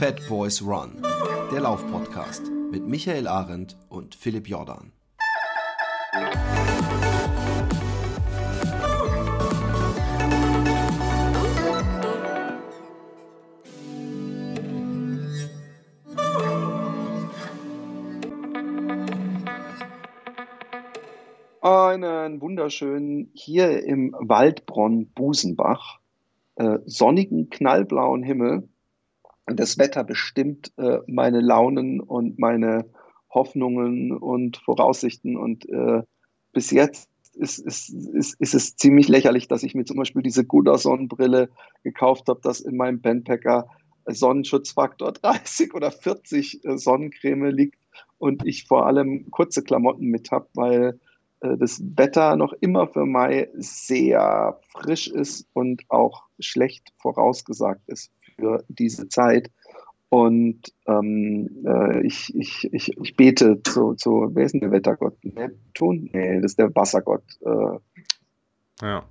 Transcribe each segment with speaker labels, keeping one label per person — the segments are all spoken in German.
Speaker 1: Fat Boys Run, der Laufpodcast mit Michael Arendt und Philipp Jordan.
Speaker 2: Einen wunderschönen hier im Waldbronn Busenbach, äh, sonnigen, knallblauen Himmel. Das Wetter bestimmt äh, meine Launen und meine Hoffnungen und Voraussichten. Und äh, bis jetzt ist, ist, ist, ist es ziemlich lächerlich, dass ich mir zum Beispiel diese Guda Sonnenbrille gekauft habe, dass in meinem Bandpacker Sonnenschutzfaktor 30 oder 40 äh, Sonnencreme liegt und ich vor allem kurze Klamotten mit habe, weil äh, das Wetter noch immer für Mai sehr frisch ist und auch schlecht vorausgesagt ist für diese Zeit. Und ähm, äh, ich, ich, ich, ich bete zu, zu, wer ist denn der Wettergott? Neptun? Nee, das ist der Wassergott. Äh,
Speaker 3: ja.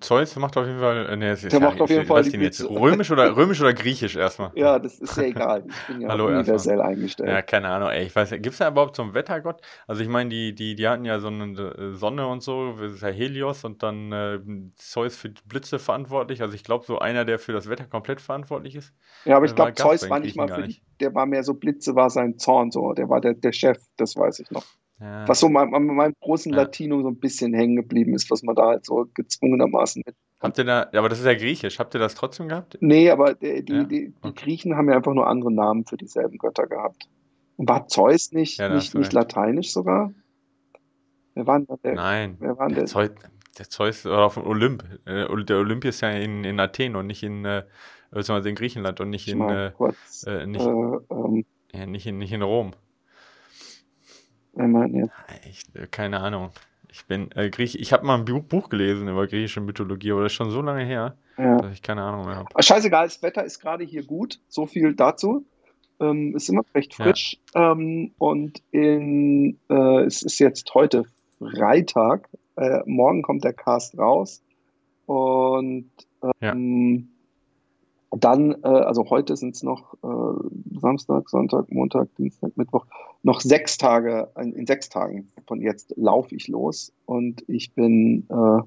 Speaker 3: Zeus macht auf jeden Fall. Äh, nee,
Speaker 2: der ja, macht auf jeden Fall.
Speaker 3: Jetzt, römisch, oder, römisch oder griechisch erstmal?
Speaker 2: Ja, das ist ja egal. Ich bin ja
Speaker 3: Hallo
Speaker 2: universell erstmal. eingestellt.
Speaker 3: Ja, keine Ahnung. Ey, ich weiß, gibt es da überhaupt so einen Wettergott? Also, ich meine, die, die, die hatten ja so eine äh, Sonne und so, das ist ja Helios und dann äh, Zeus für die Blitze verantwortlich. Also, ich glaube, so einer, der für das Wetter komplett verantwortlich ist.
Speaker 2: Ja, aber ich glaube, Zeus war nicht mal für die, der war mehr so Blitze, war sein Zorn so. Der war der, der Chef, das weiß ich noch. Ja. Was so an meinem großen ja. Latino so ein bisschen hängen geblieben ist, was man da halt so gezwungenermaßen mit.
Speaker 3: Habt ihr da, aber das ist ja griechisch, habt ihr das trotzdem gehabt?
Speaker 2: Nee, aber die, die, ja? die, die Griechen haben ja einfach nur andere Namen für dieselben Götter gehabt. Und war Zeus nicht, nicht, nicht lateinisch sogar?
Speaker 3: Wer war denn der? Nein, wer war der, der? Zeus, der Zeus war auf dem Olymp. Äh, der Olymp ist ja in, in Athen und nicht in, äh, in Griechenland und nicht in, äh, äh, nicht, äh, ähm, ja, nicht, in, nicht in Rom.
Speaker 2: Wenn man jetzt.
Speaker 3: Ich, keine Ahnung. Ich bin äh, Griech. Ich habe mal ein Buch gelesen über griechische Mythologie, aber das ist schon so lange her, ja. dass ich keine Ahnung mehr habe.
Speaker 2: Scheißegal, das Wetter ist gerade hier gut. So viel dazu. Ähm, ist immer recht frisch. Ja. Ähm, und in, äh, es ist jetzt heute Freitag. Äh, morgen kommt der Cast raus. Und ähm, ja. Dann, äh, also heute sind es noch äh, Samstag, Sonntag, Montag, Dienstag, Mittwoch noch sechs Tage, in sechs Tagen von jetzt laufe ich los und ich bin äh,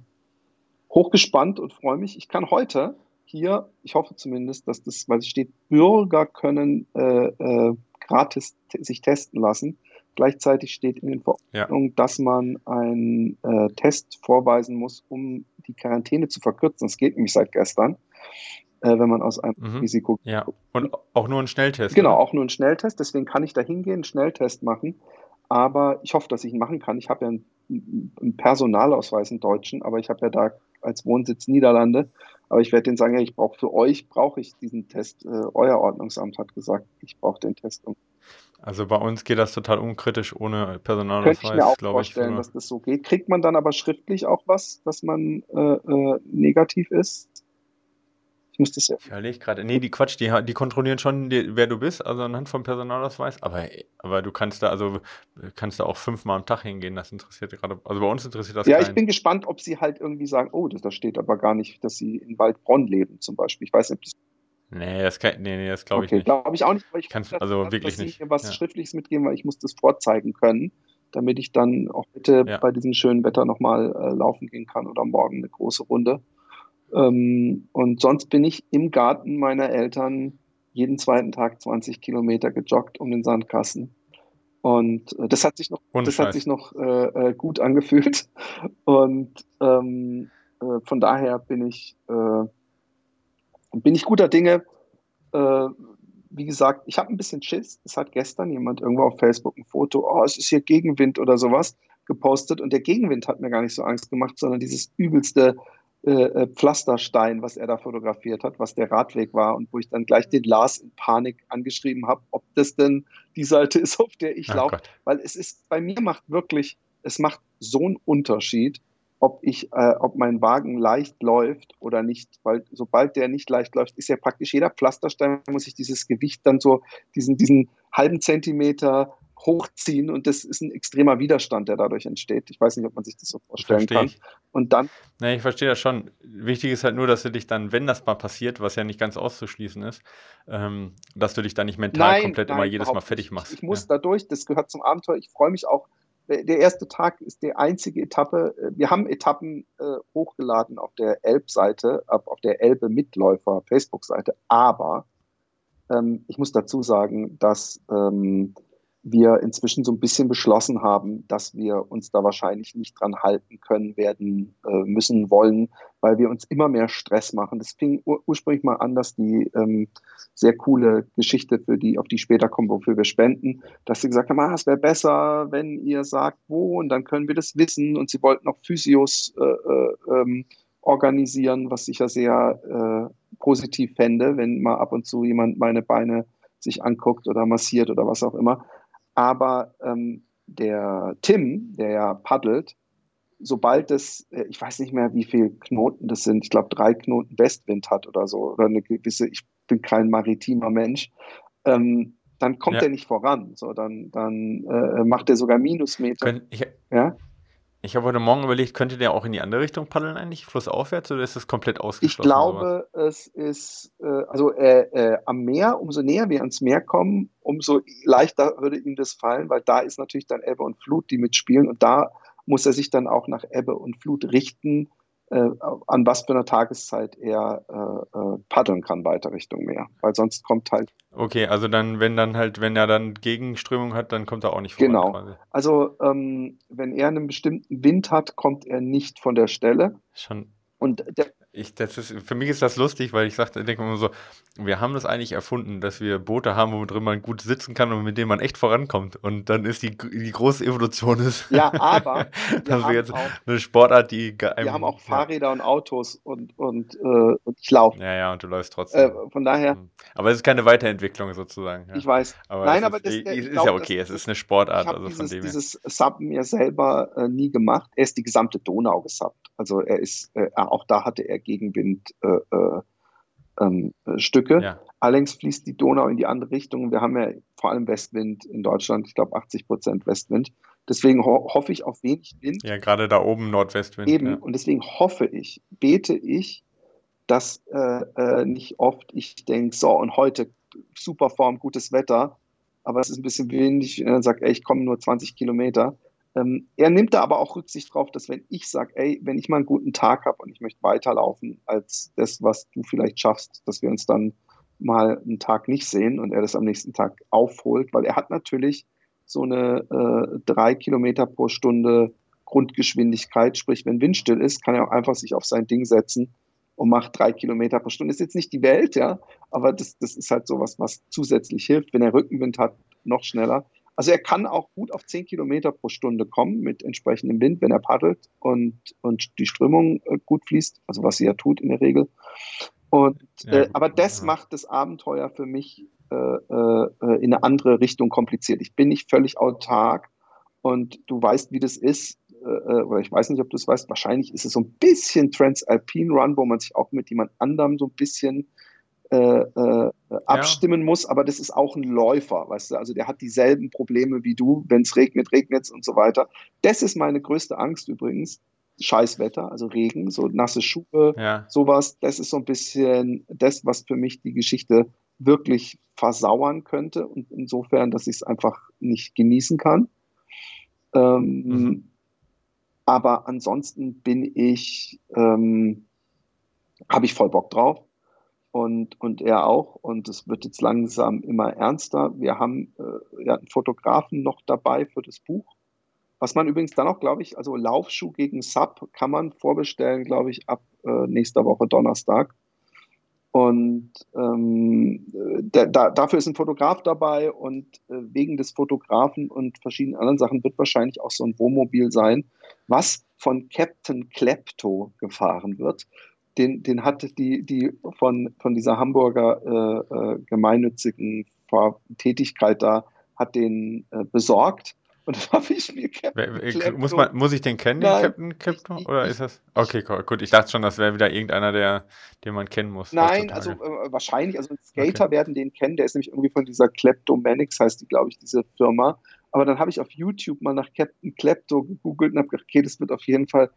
Speaker 2: hochgespannt und freue mich. Ich kann heute hier, ich hoffe zumindest, dass das, weil es steht, Bürger können äh, äh, gratis sich testen lassen. Gleichzeitig steht in den Verordnungen, ja. dass man einen äh, Test vorweisen muss, um die Quarantäne zu verkürzen. Das geht nämlich seit gestern äh, wenn man aus einem mhm. Risiko.
Speaker 3: Ja, und auch nur ein Schnelltest.
Speaker 2: Genau, oder? auch nur ein Schnelltest. Deswegen kann ich da hingehen, einen Schnelltest machen. Aber ich hoffe, dass ich ihn machen kann. Ich habe ja einen, einen Personalausweis, einen deutschen, aber ich habe ja da als Wohnsitz Niederlande. Aber ich werde denen sagen, ja, ich brauche für euch, brauche ich diesen Test. Äh, euer Ordnungsamt hat gesagt, ich brauche den Test.
Speaker 3: Also bei uns geht das total unkritisch ohne Personalausweis,
Speaker 2: glaube ich. mir auch vorstellen, ich, dass das so geht. Kriegt man dann aber schriftlich auch was, dass man äh, äh, negativ ist?
Speaker 3: Muss das ja. Ich überlege gerade. Nee, die Quatsch, die, die kontrollieren schon, die, wer du bist, also anhand vom Personalausweis. Aber, aber du kannst da, also kannst da auch fünfmal am Tag hingehen. Das interessiert gerade. Also bei uns interessiert das
Speaker 2: Ja, keinen. ich bin gespannt, ob sie halt irgendwie sagen, oh, das, da steht aber gar nicht, dass sie in Waldbronn leben, zum Beispiel. Ich weiß nicht, ob das
Speaker 3: Nee, das, kann, nee, nee, das glaube
Speaker 2: okay,
Speaker 3: ich nicht.
Speaker 2: glaube ich auch nicht, aber ich
Speaker 3: kann also dass, wirklich
Speaker 2: dass
Speaker 3: nicht.
Speaker 2: mir was ja. Schriftliches mitgeben, weil ich muss das vorzeigen können, damit ich dann auch bitte ja. bei diesem schönen Wetter nochmal äh, laufen gehen kann oder morgen eine große Runde. Ähm, und sonst bin ich im Garten meiner Eltern jeden zweiten Tag 20 Kilometer gejoggt um den Sandkasten. Und äh, das hat sich noch, das hat sich noch äh, äh, gut angefühlt. Und ähm, äh, von daher bin ich, äh, bin ich guter Dinge. Äh, wie gesagt, ich habe ein bisschen Schiss. Es hat gestern jemand irgendwo auf Facebook ein Foto, oh, es ist hier Gegenwind oder sowas gepostet. Und der Gegenwind hat mir gar nicht so Angst gemacht, sondern dieses übelste äh, äh, Pflasterstein, was er da fotografiert hat, was der Radweg war und wo ich dann gleich den Lars in Panik angeschrieben habe, ob das denn die Seite ist, auf der ich oh laufe. Weil es ist, bei mir macht wirklich, es macht so einen Unterschied, ob ich, äh, ob mein Wagen leicht läuft oder nicht, weil sobald der nicht leicht läuft, ist ja praktisch jeder Pflasterstein, muss ich dieses Gewicht dann so, diesen, diesen halben Zentimeter hochziehen und das ist ein extremer Widerstand, der dadurch entsteht. Ich weiß nicht, ob man sich das so vorstellen kann. Ich. Und dann.
Speaker 3: Nee, ich verstehe das schon. Wichtig ist halt nur, dass du dich dann, wenn das mal passiert, was ja nicht ganz auszuschließen ist, ähm, dass du dich dann nicht mental nein, komplett nein, immer jedes Mal fertig machst.
Speaker 2: Ich, ich muss ja. dadurch, das gehört zum Abenteuer. Ich freue mich auch. Der erste Tag ist die einzige Etappe. Wir haben Etappen äh, hochgeladen auf der Elb-Seite, auf der Elbe Mitläufer Facebook-Seite. Aber ähm, ich muss dazu sagen, dass ähm, wir inzwischen so ein bisschen beschlossen haben, dass wir uns da wahrscheinlich nicht dran halten können, werden äh, müssen, wollen, weil wir uns immer mehr Stress machen. Das fing ur ursprünglich mal an, dass die ähm, sehr coole Geschichte, für die, auf die später kommen, wofür wir spenden, dass sie gesagt haben, ah, es wäre besser, wenn ihr sagt, wo, und dann können wir das wissen. Und sie wollten noch Physios äh, äh, ähm, organisieren, was ich ja sehr äh, positiv fände, wenn mal ab und zu jemand meine Beine sich anguckt oder massiert oder was auch immer. Aber ähm, der Tim, der ja paddelt, sobald es, äh, ich weiß nicht mehr, wie viele Knoten das sind, ich glaube drei Knoten Westwind hat oder so, oder eine gewisse, ich bin kein maritimer Mensch, ähm, dann kommt ja. er nicht voran. So, dann dann äh, macht er sogar Minusmeter.
Speaker 3: Können, ich, ja? Ich habe heute Morgen überlegt, könnte der auch in die andere Richtung paddeln eigentlich, flussaufwärts, oder ist das komplett ausgeschlossen?
Speaker 2: Ich glaube, es ist, äh, also äh, äh, am Meer, umso näher wir ans Meer kommen, umso leichter würde ihm das fallen, weil da ist natürlich dann Ebbe und Flut, die mitspielen und da muss er sich dann auch nach Ebbe und Flut richten äh, an was für einer Tageszeit er äh, äh, paddeln kann weiter Richtung Meer. Weil sonst kommt halt.
Speaker 3: Okay, also dann, wenn dann halt, wenn er dann Gegenströmung hat, dann kommt er auch nicht voran.
Speaker 2: Genau. Quasi. Also ähm, wenn er einen bestimmten Wind hat, kommt er nicht von der Stelle.
Speaker 3: Schon.
Speaker 2: Und der,
Speaker 3: ich, das ist, für mich ist das lustig, weil ich sagte, denke immer so, wir haben das eigentlich erfunden, dass wir Boote haben, wo drin man gut sitzen kann und mit denen man echt vorankommt. Und dann ist die, die große Evolution ist.
Speaker 2: Ja, aber
Speaker 3: dass wir jetzt auch, eine Sportart, die
Speaker 2: einem, Wir haben auch Fahrräder ja. und Autos und, und, äh, und ich laufe.
Speaker 3: Ja, ja, und du läufst trotzdem.
Speaker 2: Äh, von daher. Mhm.
Speaker 3: Aber es ist keine Weiterentwicklung sozusagen. Ja.
Speaker 2: Ich weiß.
Speaker 3: Aber Nein, aber das ist, ist glaub, ja okay, es ist eine Sportart.
Speaker 2: Ich also dieses, von dem dieses Sub mir selber äh, nie gemacht. Er ist die gesamte Donau gesubbt. Also er ist, äh, auch da hatte er Gegenwind äh, äh, ähm, Stücke. Ja. Allerdings fließt die Donau in die andere Richtung. Wir haben ja vor allem Westwind in Deutschland, ich glaube 80 Prozent Westwind. Deswegen ho hoffe ich auf wenig Wind.
Speaker 3: Ja, gerade da oben Nordwestwind.
Speaker 2: Eben,
Speaker 3: ja.
Speaker 2: und deswegen hoffe ich, bete ich, dass äh, äh, nicht oft ich denke, so, und heute super Form, gutes Wetter, aber es ist ein bisschen windig und dann sagt, ey, ich komme nur 20 Kilometer. Ähm, er nimmt da aber auch Rücksicht drauf, dass wenn ich sage, ey, wenn ich mal einen guten Tag habe und ich möchte weiterlaufen als das, was du vielleicht schaffst, dass wir uns dann mal einen Tag nicht sehen und er das am nächsten Tag aufholt, weil er hat natürlich so eine äh, drei Kilometer pro Stunde Grundgeschwindigkeit, sprich, wenn windstill ist, kann er auch einfach sich auf sein Ding setzen und macht drei Kilometer pro Stunde. Ist jetzt nicht die Welt, ja, aber das, das ist halt sowas, was zusätzlich hilft. Wenn er Rückenwind hat, noch schneller. Also er kann auch gut auf 10 Kilometer pro Stunde kommen mit entsprechendem Wind, wenn er paddelt und, und die Strömung äh, gut fließt, also was sie ja tut in der Regel. Und, ja, äh, aber das ja. macht das Abenteuer für mich äh, äh, in eine andere Richtung kompliziert. Ich bin nicht völlig autark und du weißt, wie das ist, äh, äh, oder ich weiß nicht, ob du es weißt, wahrscheinlich ist es so ein bisschen Transalpine Run, wo man sich auch mit jemand anderem so ein bisschen äh, äh, abstimmen ja. muss, aber das ist auch ein Läufer, weißt du, also der hat dieselben Probleme wie du, wenn es regnet, regnet es und so weiter. Das ist meine größte Angst übrigens. Scheißwetter, also Regen, so nasse Schuhe, ja. sowas, das ist so ein bisschen das, was für mich die Geschichte wirklich versauern könnte und insofern, dass ich es einfach nicht genießen kann. Ähm, mhm. Aber ansonsten bin ich, ähm, habe ich voll Bock drauf und, und er auch. Und es wird jetzt langsam immer ernster. Wir haben äh, ja, einen Fotografen noch dabei für das Buch. Was man übrigens dann auch, glaube ich, also Laufschuh gegen Sub kann man vorbestellen, glaube ich, ab äh, nächster Woche Donnerstag. Und ähm, da, da, dafür ist ein Fotograf dabei und äh, wegen des Fotografen und verschiedenen anderen Sachen wird wahrscheinlich auch so ein Wohnmobil sein, was von Captain Klepto gefahren wird den, den hat die, die von, von dieser Hamburger äh, äh, gemeinnützigen Tätigkeit da, hat den äh, besorgt. Und habe ich mir
Speaker 3: Captain muss, man, muss ich den kennen, den Captain Klepto? Oder ist das? Okay, gut. Ich dachte schon, das wäre wieder irgendeiner, der, den man kennen muss.
Speaker 2: Nein, also äh, wahrscheinlich. Also Skater okay. werden den kennen. Der ist nämlich irgendwie von dieser Kleptomanics, heißt die, glaube ich, diese Firma. Aber dann habe ich auf YouTube mal nach Captain Klepto gegoogelt und habe gedacht, okay, das wird auf jeden Fall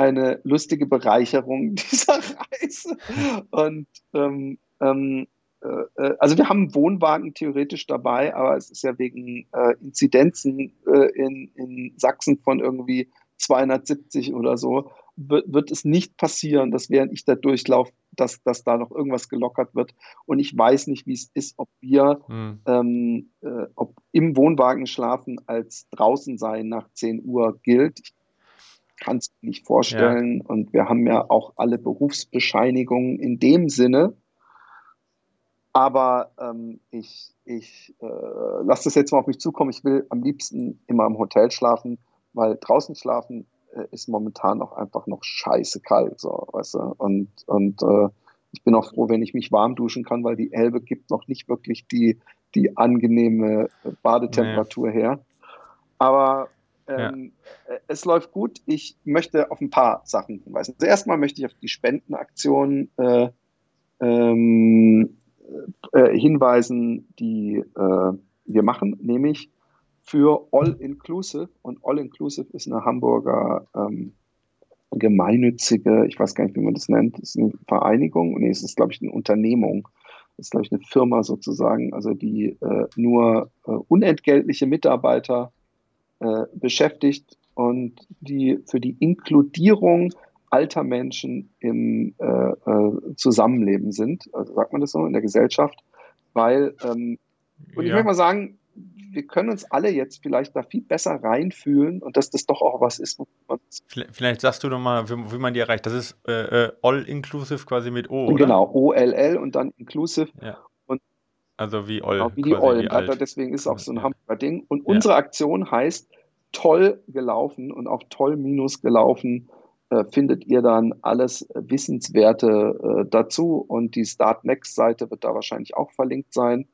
Speaker 2: eine lustige Bereicherung dieser Reise. Und ähm, ähm, äh, äh, also wir haben einen Wohnwagen theoretisch dabei, aber es ist ja wegen äh, Inzidenzen äh, in, in Sachsen von irgendwie 270 oder so, wird, wird es nicht passieren, dass während ich da durchlaufe, dass, dass da noch irgendwas gelockert wird. Und ich weiß nicht, wie es ist, ob wir hm. ähm, äh, ob im Wohnwagen schlafen als draußen sein nach 10 Uhr gilt. Ich kann es nicht vorstellen. Ja. Und wir haben ja auch alle Berufsbescheinigungen in dem Sinne. Aber ähm, ich, ich äh, lasse das jetzt mal auf mich zukommen. Ich will am liebsten immer im Hotel schlafen, weil draußen schlafen äh, ist momentan auch einfach noch scheiße kalt, so, weißt du? Und, und äh, ich bin auch froh, wenn ich mich warm duschen kann, weil die Elbe gibt noch nicht wirklich die, die angenehme Badetemperatur nee. her. Aber ähm, ja. Äh, es läuft gut. Ich möchte auf ein paar Sachen hinweisen. Also erstmal möchte ich auf die Spendenaktion äh, ähm, äh, hinweisen, die äh, wir machen, nämlich für All Inclusive. Und All Inclusive ist eine Hamburger ähm, gemeinnützige, ich weiß gar nicht, wie man das nennt, ist eine Vereinigung. Nee, es ist, glaube ich, eine Unternehmung. Das ist, glaube ich, eine Firma sozusagen, also die äh, nur äh, unentgeltliche Mitarbeiter äh, beschäftigt und die für die Inkludierung alter Menschen im äh, äh, Zusammenleben sind, also sagt man das so, in der Gesellschaft, weil, ähm, und ja. ich möchte mal sagen, wir können uns alle jetzt vielleicht da viel besser reinfühlen und dass das doch auch was ist.
Speaker 3: Vielleicht sagst du noch mal, wie, wie man die erreicht. Das ist äh, äh all-inclusive quasi mit O, oder?
Speaker 2: Genau, O-L-L und dann inclusive.
Speaker 3: Ja. Also wie All.
Speaker 2: Genau, wie die All. Wie deswegen ist auch so ein ja. Hamburger Ding. Und unsere Aktion heißt toll gelaufen und auch toll minus gelaufen äh, findet ihr dann alles Wissenswerte äh, dazu und die Start Next Seite wird da wahrscheinlich auch verlinkt sein.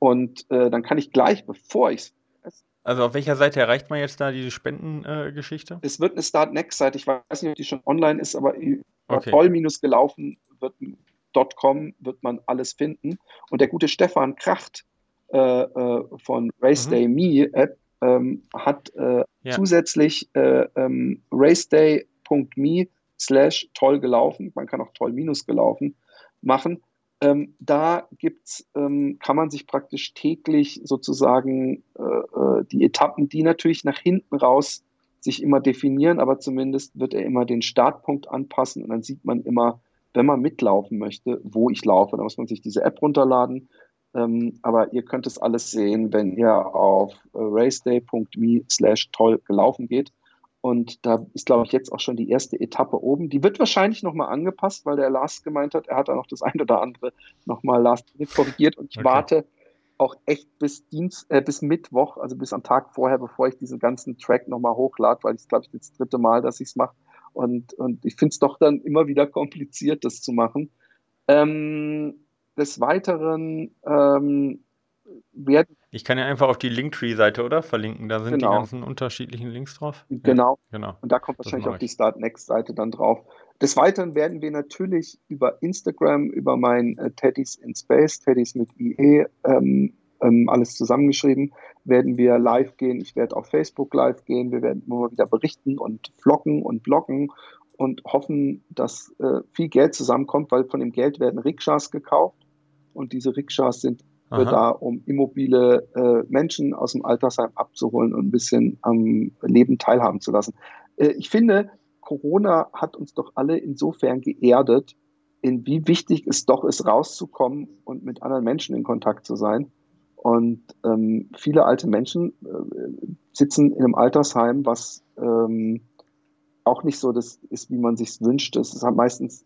Speaker 2: Und äh, dann kann ich gleich, bevor ich
Speaker 3: also auf welcher Seite erreicht man jetzt da diese Spendengeschichte?
Speaker 2: es wird eine Start Next Seite, ich weiß nicht, ob die schon online ist, aber okay. voll-gelaufen wird.com wird man alles finden. Und der gute Stefan Kracht äh, äh von Race mhm. Day Me App ähm, hat äh, ja. zusätzlich äh, ähm, raceday.me slash toll gelaufen, man kann auch toll minus gelaufen machen. Ähm, da gibt's, ähm, kann man sich praktisch täglich sozusagen äh, äh, die Etappen, die natürlich nach hinten raus sich immer definieren, aber zumindest wird er immer den Startpunkt anpassen und dann sieht man immer, wenn man mitlaufen möchte, wo ich laufe. Da muss man sich diese App runterladen. Ähm, aber ihr könnt es alles sehen, wenn ihr auf äh, raceday.me slash toll gelaufen geht. Und da ist, glaube ich, jetzt auch schon die erste Etappe oben. Die wird wahrscheinlich nochmal angepasst, weil der Lars gemeint hat, er hat da noch das eine oder andere nochmal Last korrigiert. Und ich okay. warte auch echt bis Dienst, äh, bis Mittwoch, also bis am Tag vorher, bevor ich diesen ganzen Track nochmal hochlade, weil es, glaube ich, das dritte Mal, dass ich es mache. Und, und ich finde es doch dann immer wieder kompliziert, das zu machen. Ähm, des Weiteren ähm, werden.
Speaker 3: Ich kann ja einfach auf die Linktree-Seite, oder? Verlinken. Da sind genau. die ganzen unterschiedlichen Links drauf.
Speaker 2: Genau. Ja, genau. Und da kommt wahrscheinlich auch die Start Next-Seite dann drauf. Des Weiteren werden wir natürlich über Instagram, über mein äh, Teddys in Space, Teddys mit IE, ähm, ähm, alles zusammengeschrieben, werden wir live gehen. Ich werde auf Facebook live gehen. Wir werden immer wieder berichten und vloggen und bloggen und hoffen, dass äh, viel Geld zusammenkommt, weil von dem Geld werden Rikschas gekauft und diese Rikschas sind Aha. da, um immobile äh, Menschen aus dem Altersheim abzuholen und ein bisschen am Leben teilhaben zu lassen. Äh, ich finde, Corona hat uns doch alle insofern geerdet, in wie wichtig es doch ist, rauszukommen und mit anderen Menschen in Kontakt zu sein. Und ähm, viele alte Menschen äh, sitzen in einem Altersheim, was ähm, auch nicht so das ist, wie man sich wünscht. Das ist halt meistens,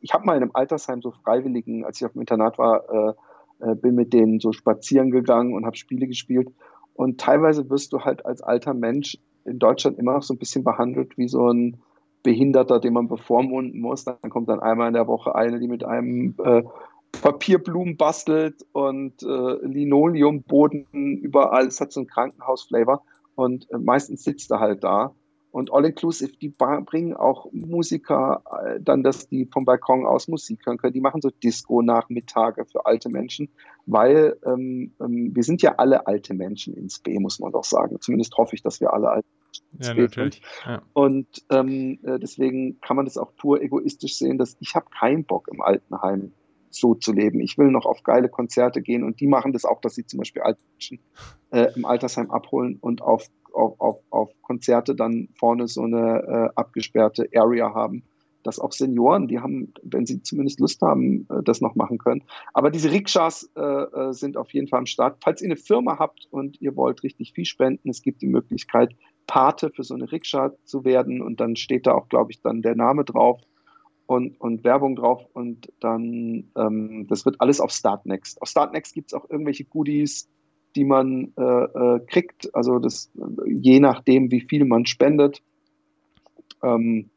Speaker 2: ich habe mal in einem Altersheim so Freiwilligen, als ich auf dem Internat war, äh, äh, bin mit denen so spazieren gegangen und habe Spiele gespielt. Und teilweise wirst du halt als alter Mensch in Deutschland immer noch so ein bisschen behandelt wie so ein Behinderter, den man bevormunden muss. Dann kommt dann einmal in der Woche eine, die mit einem äh, Papierblumen bastelt und äh, Linoleumboden überall. Es hat so einen Krankenhausflavor. Und äh, meistens sitzt er halt da Und All Inclusive, die bringen auch Musiker äh, dann, dass die vom Balkon aus Musik hören können. Die machen so Disco-Nachmittage für alte Menschen, weil ähm, ähm, wir sind ja alle alte Menschen ins B, muss man doch sagen. Zumindest hoffe ich, dass wir alle alte
Speaker 3: ja, natürlich. Ja.
Speaker 2: Und ähm, äh, deswegen kann man das auch pur egoistisch sehen, dass ich habe keinen Bock im Altenheim so zu leben. Ich will noch auf geile Konzerte gehen und die machen das auch, dass sie zum Beispiel alte Menschen äh, im Altersheim abholen und auf, auf, auf, auf Konzerte dann vorne so eine äh, abgesperrte Area haben, dass auch Senioren, die haben, wenn sie zumindest Lust haben, äh, das noch machen können. Aber diese Rikschas äh, äh, sind auf jeden Fall am Start. Falls ihr eine Firma habt und ihr wollt richtig viel spenden, es gibt die Möglichkeit, Pate für so eine Rikscha zu werden und dann steht da auch, glaube ich, dann der Name drauf und, und Werbung drauf und dann, ähm, das wird alles auf Startnext. Auf Startnext gibt es auch irgendwelche Goodies, die man äh, äh, kriegt, also das je nachdem, wie viel man spendet. Ähm,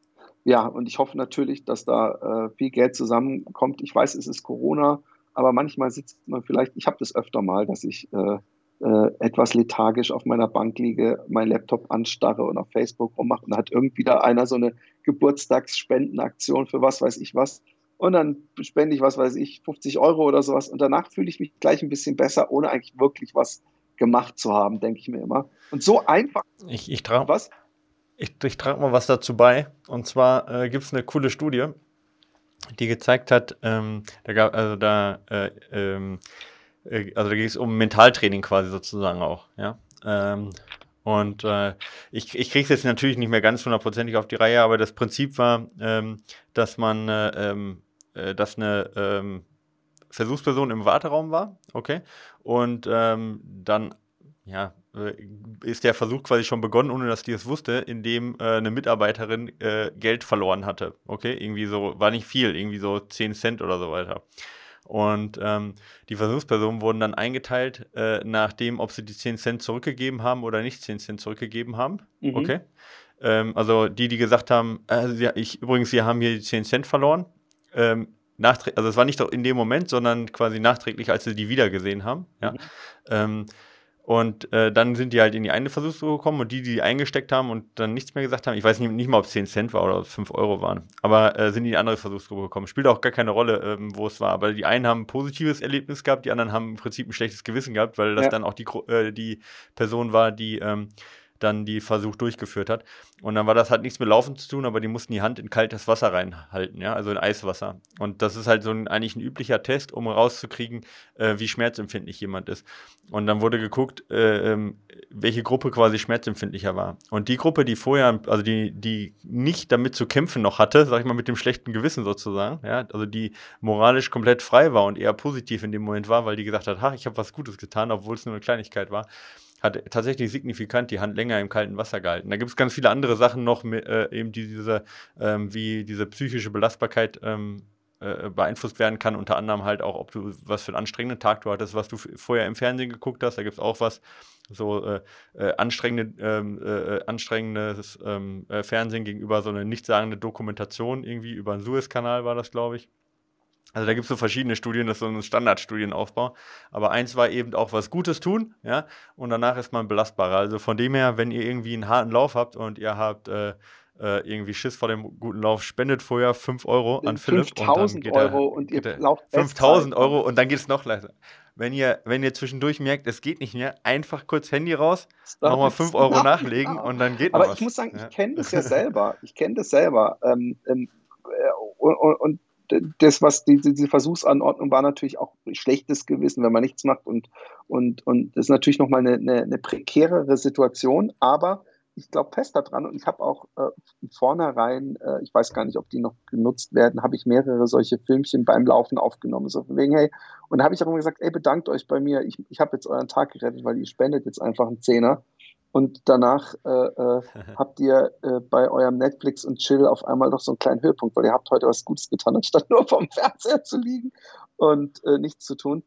Speaker 2: ja, und ich hoffe natürlich, dass da äh, viel Geld zusammenkommt. Ich weiß, es ist Corona, aber manchmal sitzt man vielleicht, ich habe das öfter mal, dass ich äh, äh, etwas lethargisch auf meiner Bank liege, mein Laptop anstarre und auf Facebook rummache und hat irgendwie da einer so eine Geburtstagsspendenaktion für was weiß ich was. Und dann spende ich, was weiß ich, 50 Euro oder sowas. Und danach fühle ich mich gleich ein bisschen besser, ohne eigentlich wirklich was gemacht zu haben, denke ich mir immer. Und so einfach.
Speaker 3: Ich, ich trage was? Ich, ich trage mal was dazu bei. Und zwar äh, gibt es eine coole Studie, die gezeigt hat, ähm, da gab, also da, äh, ähm, äh, also da ging es um Mentaltraining quasi sozusagen auch, ja. Ähm, und äh, ich, ich kriege es jetzt natürlich nicht mehr ganz hundertprozentig auf die Reihe, aber das Prinzip war, ähm, dass man, äh, ähm, äh, dass eine ähm, Versuchsperson im Warteraum war, okay, und ähm, dann, ja, äh, ist der Versuch quasi schon begonnen, ohne dass die es wusste, indem äh, eine Mitarbeiterin äh, Geld verloren hatte, okay, irgendwie so, war nicht viel, irgendwie so 10 Cent oder so weiter. Und ähm, die Versuchspersonen wurden dann eingeteilt äh, nach dem, ob sie die 10 Cent zurückgegeben haben oder nicht 10 Cent zurückgegeben haben. Mhm. Okay. Ähm, also die, die gesagt haben, äh, ja, ich, übrigens, sie haben hier die 10 Cent verloren. Ähm, also es war nicht in dem Moment, sondern quasi nachträglich, als sie die wiedergesehen haben. Ja. Mhm. Und äh, dann sind die halt in die eine Versuchsgruppe gekommen und die, die eingesteckt haben und dann nichts mehr gesagt haben, ich weiß nicht, nicht mal, ob es 10 Cent war oder ob es 5 Euro waren, aber äh, sind in die andere Versuchsgruppe gekommen. Spielt auch gar keine Rolle, ähm, wo es war. Aber die einen haben ein positives Erlebnis gehabt, die anderen haben im Prinzip ein schlechtes Gewissen gehabt, weil das ja. dann auch die, äh, die Person war, die ähm, dann die Versuch durchgeführt hat. Und dann war das halt nichts mit Laufen zu tun, aber die mussten die Hand in kaltes Wasser reinhalten, ja, also in Eiswasser. Und das ist halt so ein, eigentlich ein üblicher Test, um rauszukriegen, äh, wie schmerzempfindlich jemand ist. Und dann wurde geguckt, äh, ähm, welche Gruppe quasi schmerzempfindlicher war. Und die Gruppe, die vorher, also die, die nicht damit zu kämpfen noch hatte, sag ich mal, mit dem schlechten Gewissen sozusagen, ja, also die moralisch komplett frei war und eher positiv in dem Moment war, weil die gesagt hat, ach, ich habe was Gutes getan, obwohl es nur eine Kleinigkeit war hat tatsächlich signifikant die Hand länger im kalten Wasser gehalten. Da gibt es ganz viele andere Sachen noch, äh, eben die, diese, ähm, wie diese psychische Belastbarkeit ähm, äh, beeinflusst werden kann. Unter anderem halt auch, ob du was für einen anstrengenden Tag du hattest, was du vorher im Fernsehen geguckt hast. Da gibt es auch was, so äh, äh, anstrengende, ähm, äh, äh, anstrengendes ähm, Fernsehen gegenüber so eine nichtssagende Dokumentation irgendwie über den Suezkanal war das, glaube ich. Also da gibt es so verschiedene Studien, das ist so ein Standardstudienaufbau. Aber eins war eben auch was Gutes tun, ja, und danach ist man belastbarer. Also von dem her, wenn ihr irgendwie einen harten Lauf habt und ihr habt äh, äh, irgendwie Schiss vor dem guten Lauf, spendet vorher 5 Euro an Philipp.
Speaker 2: 5000 Euro und ihr
Speaker 3: lauft 5000 Euro und dann geht es noch leichter. Wenn ihr, wenn ihr zwischendurch merkt, es geht nicht mehr, einfach kurz Handy raus, nochmal 5 Euro nachlegen und dann geht
Speaker 2: Aber
Speaker 3: noch
Speaker 2: ich muss sagen, ja. ich kenne das ja selber. Ich kenne das selber. Ähm, ähm, äh, und, und das, was die, diese Versuchsanordnung war natürlich auch schlechtes Gewissen, wenn man nichts macht und, und, und das ist natürlich nochmal eine, eine, eine prekärere Situation, aber ich glaube fest daran und ich habe auch äh, vornherein, äh, ich weiß gar nicht, ob die noch genutzt werden, habe ich mehrere solche Filmchen beim Laufen aufgenommen. So von wegen, hey, und da habe ich auch immer gesagt, ey, bedankt euch bei mir, ich, ich habe jetzt euren Tag gerettet, weil ihr spendet jetzt einfach einen Zehner und danach äh, äh, habt ihr äh, bei eurem Netflix und Chill auf einmal doch so einen kleinen Höhepunkt, weil ihr habt heute was Gutes getan, anstatt nur vom Fernseher zu liegen und äh, nichts zu tun.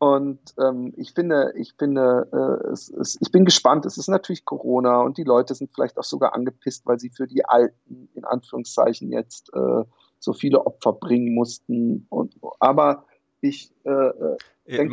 Speaker 2: Und ähm, ich finde, ich finde, äh, es, es, ich bin gespannt. Es ist natürlich Corona und die Leute sind vielleicht auch sogar angepisst, weil sie für die Alten in Anführungszeichen jetzt äh, so viele Opfer bringen mussten. Und, aber Ich, äh, äh,
Speaker 3: äh denk,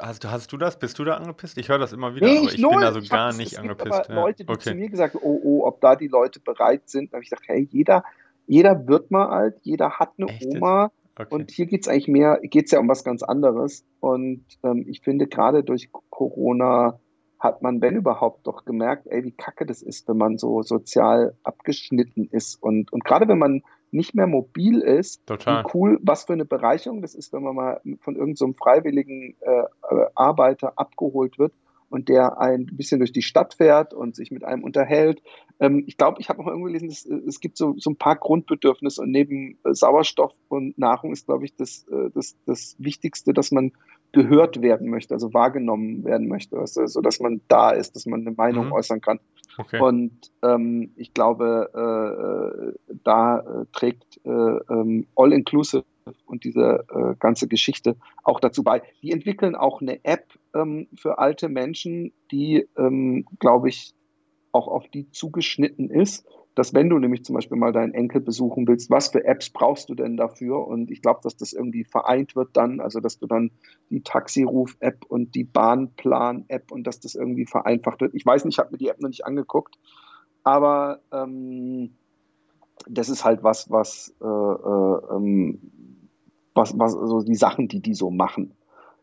Speaker 3: hast, hast, du das? Bist du da angepisst? Ich höre das immer wieder, nee, aber ich, ich bin da so ich gar nicht angepisst.
Speaker 2: Ja. Leute, die okay. zu mir gesagt oh, oh, ob da die Leute bereit sind. Da habe ich gedacht, hey, jeder, jeder wird mal alt, jeder hat eine Echt? Oma. Okay. Und hier geht es eigentlich mehr, geht es ja um was ganz anderes. Und ähm, ich finde, gerade durch Corona hat man, wenn überhaupt, doch gemerkt, ey, wie kacke das ist, wenn man so sozial abgeschnitten ist. Und, und gerade wenn man nicht mehr mobil ist,
Speaker 3: Total.
Speaker 2: wie cool, was für eine Bereicherung das ist, wenn man mal von irgendeinem so freiwilligen äh, äh, Arbeiter abgeholt wird und der ein bisschen durch die Stadt fährt und sich mit einem unterhält. Ähm, ich glaube, ich habe noch irgendwo gelesen, dass, es gibt so, so ein paar Grundbedürfnisse und neben äh, Sauerstoff und Nahrung ist, glaube ich, das, äh, das, das Wichtigste, dass man gehört werden möchte, also wahrgenommen werden möchte, also, so dass man da ist, dass man eine Meinung mhm. äußern kann. Okay. Und ähm, ich glaube, äh, äh da äh, trägt äh, ähm, All Inclusive und diese äh, ganze Geschichte auch dazu bei. Die entwickeln auch eine App ähm, für alte Menschen, die, ähm, glaube ich, auch auf die zugeschnitten ist, dass wenn du nämlich zum Beispiel mal deinen Enkel besuchen willst, was für Apps brauchst du denn dafür? Und ich glaube, dass das irgendwie vereint wird dann, also dass du dann die Taxiruf-App und die Bahnplan-App und dass das irgendwie vereinfacht wird. Ich weiß nicht, ich habe mir die App noch nicht angeguckt, aber ähm, das ist halt was, was, äh, äh, ähm, was, was, also die Sachen, die die so machen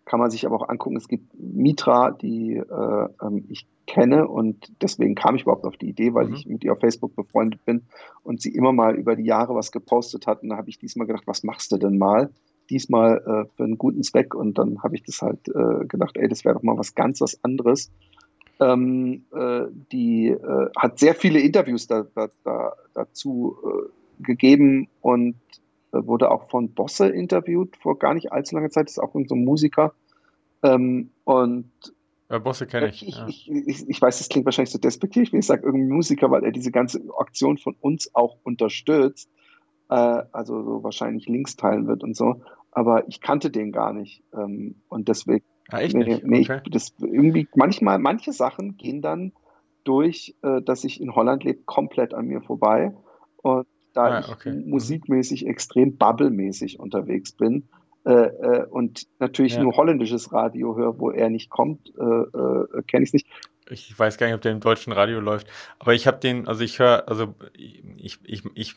Speaker 2: kann man sich aber auch angucken. Es gibt Mitra, die äh, ähm, ich kenne und deswegen kam ich überhaupt auf die Idee, weil mhm. ich mit ihr auf Facebook befreundet bin und sie immer mal über die Jahre was gepostet hat. Und da habe ich diesmal gedacht, was machst du denn mal? Diesmal äh, für einen guten Zweck. Und dann habe ich das halt äh, gedacht, ey, das wäre doch mal was ganz was anderes. Ähm, äh, die äh, hat sehr viele Interviews da, da, da, dazu äh, gegeben und wurde auch von Bosse interviewt vor gar nicht allzu langer Zeit, das ist auch so ein Musiker. Ähm, und
Speaker 3: ja, Bosse kenne ich.
Speaker 2: Ich, ja. ich, ich, ich, weiß, das klingt wahrscheinlich so despektierlich, wenn ich sage irgendein Musiker, weil er diese ganze Aktion von uns auch unterstützt, äh, also so wahrscheinlich Links teilen wird und so. Aber ich kannte den gar nicht. Ähm, und deswegen.
Speaker 3: Ja, echt nee, nicht? Nee,
Speaker 2: okay. das irgendwie, manchmal, manche Sachen gehen dann durch, äh, dass ich in Holland lebe, komplett an mir vorbei. Und da ah, okay. ich musikmäßig extrem bubblemäßig unterwegs bin äh, äh, und natürlich ja. nur holländisches Radio höre, wo er nicht kommt, äh, äh kenne ich es nicht.
Speaker 3: Ich weiß gar nicht, ob der im deutschen Radio läuft, aber ich habe den, also ich höre, also ich, ich, ich,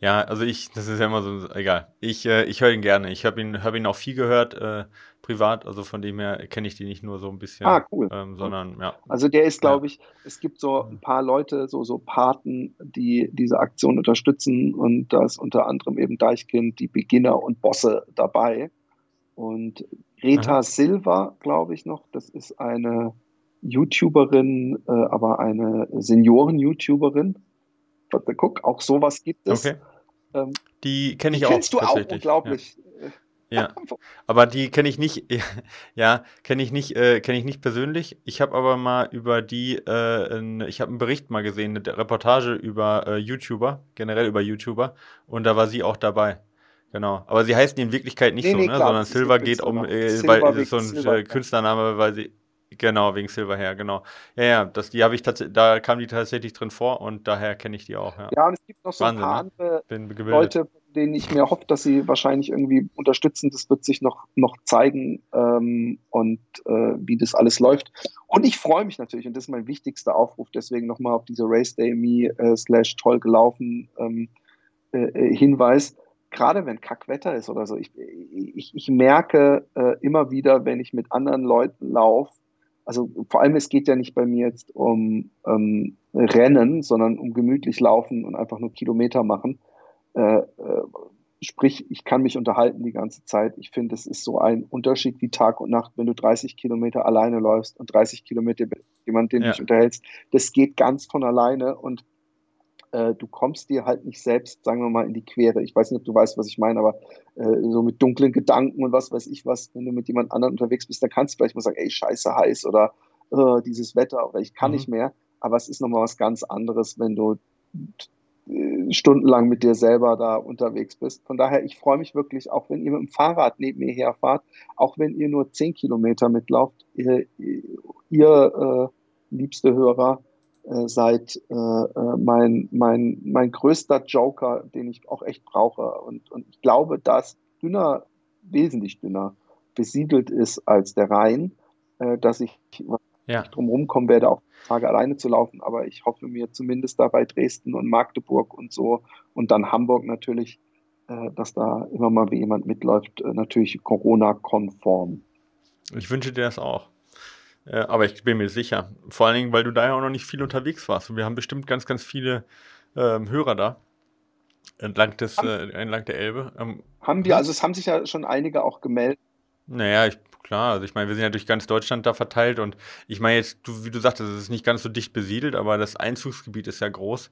Speaker 3: ja, also ich, das ist ja immer so, egal. Ich, äh, ich höre ihn gerne. Ich habe ihn, hab ihn auch viel gehört, äh, privat, also von dem her kenne ich die nicht nur so ein bisschen,
Speaker 2: ah, cool.
Speaker 3: ähm, sondern ja.
Speaker 2: Also der ist, glaube ich, es gibt so ein paar Leute, so, so Paten, die diese Aktion unterstützen und da ist unter anderem eben Deichkind, die Beginner und Bosse dabei. Und Greta Aha. Silva, glaube ich noch, das ist eine YouTuberin, äh, aber eine Senioren-YouTuberin. Guck, auch sowas gibt es. Okay.
Speaker 3: Ähm, die kenne ich die
Speaker 2: auch. Kennst du auch unglaublich.
Speaker 3: Ja. Ja, aber die kenne ich nicht, ja, kenne ich nicht, äh, kenne ich nicht persönlich. Ich habe aber mal über die, äh, in, ich habe einen Bericht mal gesehen, eine Reportage über äh, YouTuber, generell über YouTuber, und da war sie auch dabei. Genau. Aber sie heißt in Wirklichkeit nicht nee, so, nee, ne? Klar, sondern Silver geht um, äh, Silver weil ist so ein Silver, äh, Künstlername, weil sie, Genau, wegen Silver her, genau. Ja, ja, das, die habe ich tatsächlich, da kam die tatsächlich drin vor und daher kenne ich die auch. Ja.
Speaker 2: ja, und es gibt noch so Wahnsinn, ein paar ne? andere Leute, denen ich mir hoffe, dass sie wahrscheinlich irgendwie unterstützen. Das wird sich noch, noch zeigen ähm, und äh, wie das alles läuft. Und ich freue mich natürlich, und das ist mein wichtigster Aufruf, deswegen nochmal auf diese Race Day Me äh, slash toll gelaufen ähm, äh, äh, Hinweis. Gerade wenn Kackwetter ist oder so, ich, ich, ich merke äh, immer wieder, wenn ich mit anderen Leuten laufe, also vor allem es geht ja nicht bei mir jetzt um ähm, Rennen, sondern um gemütlich laufen und einfach nur Kilometer machen. Äh, äh, sprich, ich kann mich unterhalten die ganze Zeit. Ich finde, es ist so ein Unterschied wie Tag und Nacht, wenn du 30 Kilometer alleine läufst und 30 Kilometer mit jemandem, den ja. dich unterhältst. Das geht ganz von alleine und äh, du kommst dir halt nicht selbst, sagen wir mal, in die Quere. Ich weiß nicht, ob du weißt, was ich meine, aber äh, so mit dunklen Gedanken und was weiß ich was, wenn du mit jemand anderem unterwegs bist, dann kannst du vielleicht mal sagen, ey, scheiße heiß oder äh, dieses Wetter oder ich kann mhm. nicht mehr. Aber es ist nochmal was ganz anderes, wenn du äh, stundenlang mit dir selber da unterwegs bist. Von daher, ich freue mich wirklich, auch wenn ihr mit dem Fahrrad neben mir herfahrt, auch wenn ihr nur zehn Kilometer mitlauft, ihr, ihr äh, liebste Hörer, äh, seid äh, äh, mein, mein, mein größter Joker, den ich auch echt brauche. Und, und ich glaube, dass dünner wesentlich dünner besiedelt ist als der Rhein, äh, dass ich ja. drumherum kommen werde, auch Tage alleine zu laufen. Aber ich hoffe mir zumindest da bei Dresden und Magdeburg und so und dann Hamburg natürlich, äh, dass da immer mal wie jemand mitläuft, äh, natürlich Corona-konform.
Speaker 3: Ich wünsche dir das auch. Äh, aber ich bin mir sicher. Vor allen Dingen, weil du da ja auch noch nicht viel unterwegs warst. Und wir haben bestimmt ganz, ganz viele ähm, Hörer da. Entlang, des, äh, entlang der Elbe. Ähm,
Speaker 2: haben wir, also es haben sich ja schon einige auch gemeldet.
Speaker 3: Naja, ich, klar, also ich meine, wir sind ja durch ganz Deutschland da verteilt und ich meine jetzt, du, wie du sagtest, es ist nicht ganz so dicht besiedelt, aber das Einzugsgebiet ist ja groß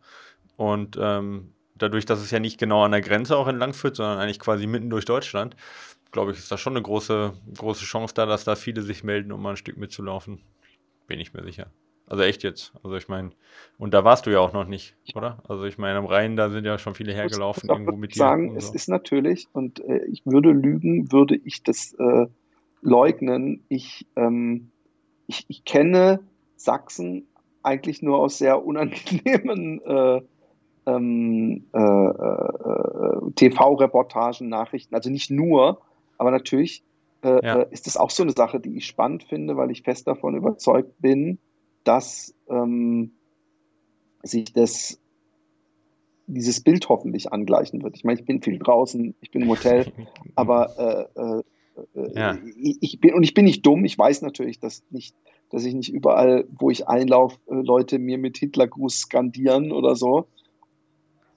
Speaker 3: und ähm, dadurch, dass es ja nicht genau an der Grenze auch entlang führt, sondern eigentlich quasi mitten durch Deutschland, glaube ich, ist da schon eine große, große Chance da, dass da viele sich melden, um mal ein Stück mitzulaufen. Bin ich mir sicher. Also echt jetzt. Also ich meine, und da warst du ja auch noch nicht, oder? Also ich meine, am Rhein, da sind ja schon viele hergelaufen
Speaker 2: ich irgendwo mit dir. sagen, es ist natürlich, und äh, ich würde lügen, würde ich das äh, leugnen. Ich, ähm, ich, ich, kenne Sachsen eigentlich nur aus sehr unangenehmen äh, ähm, äh, äh, TV-Reportagen, Nachrichten. Also nicht nur, aber natürlich äh, ja. ist das auch so eine Sache, die ich spannend finde, weil ich fest davon überzeugt bin, dass ähm, sich das, dieses Bild hoffentlich angleichen wird. Ich meine, ich bin viel draußen, ich bin im Hotel, aber äh, äh, äh, ja. ich, ich, bin und ich bin nicht dumm. Ich weiß natürlich, dass nicht, dass ich nicht überall, wo ich einlaufe, äh, Leute mir mit Hitlergruß skandieren oder so.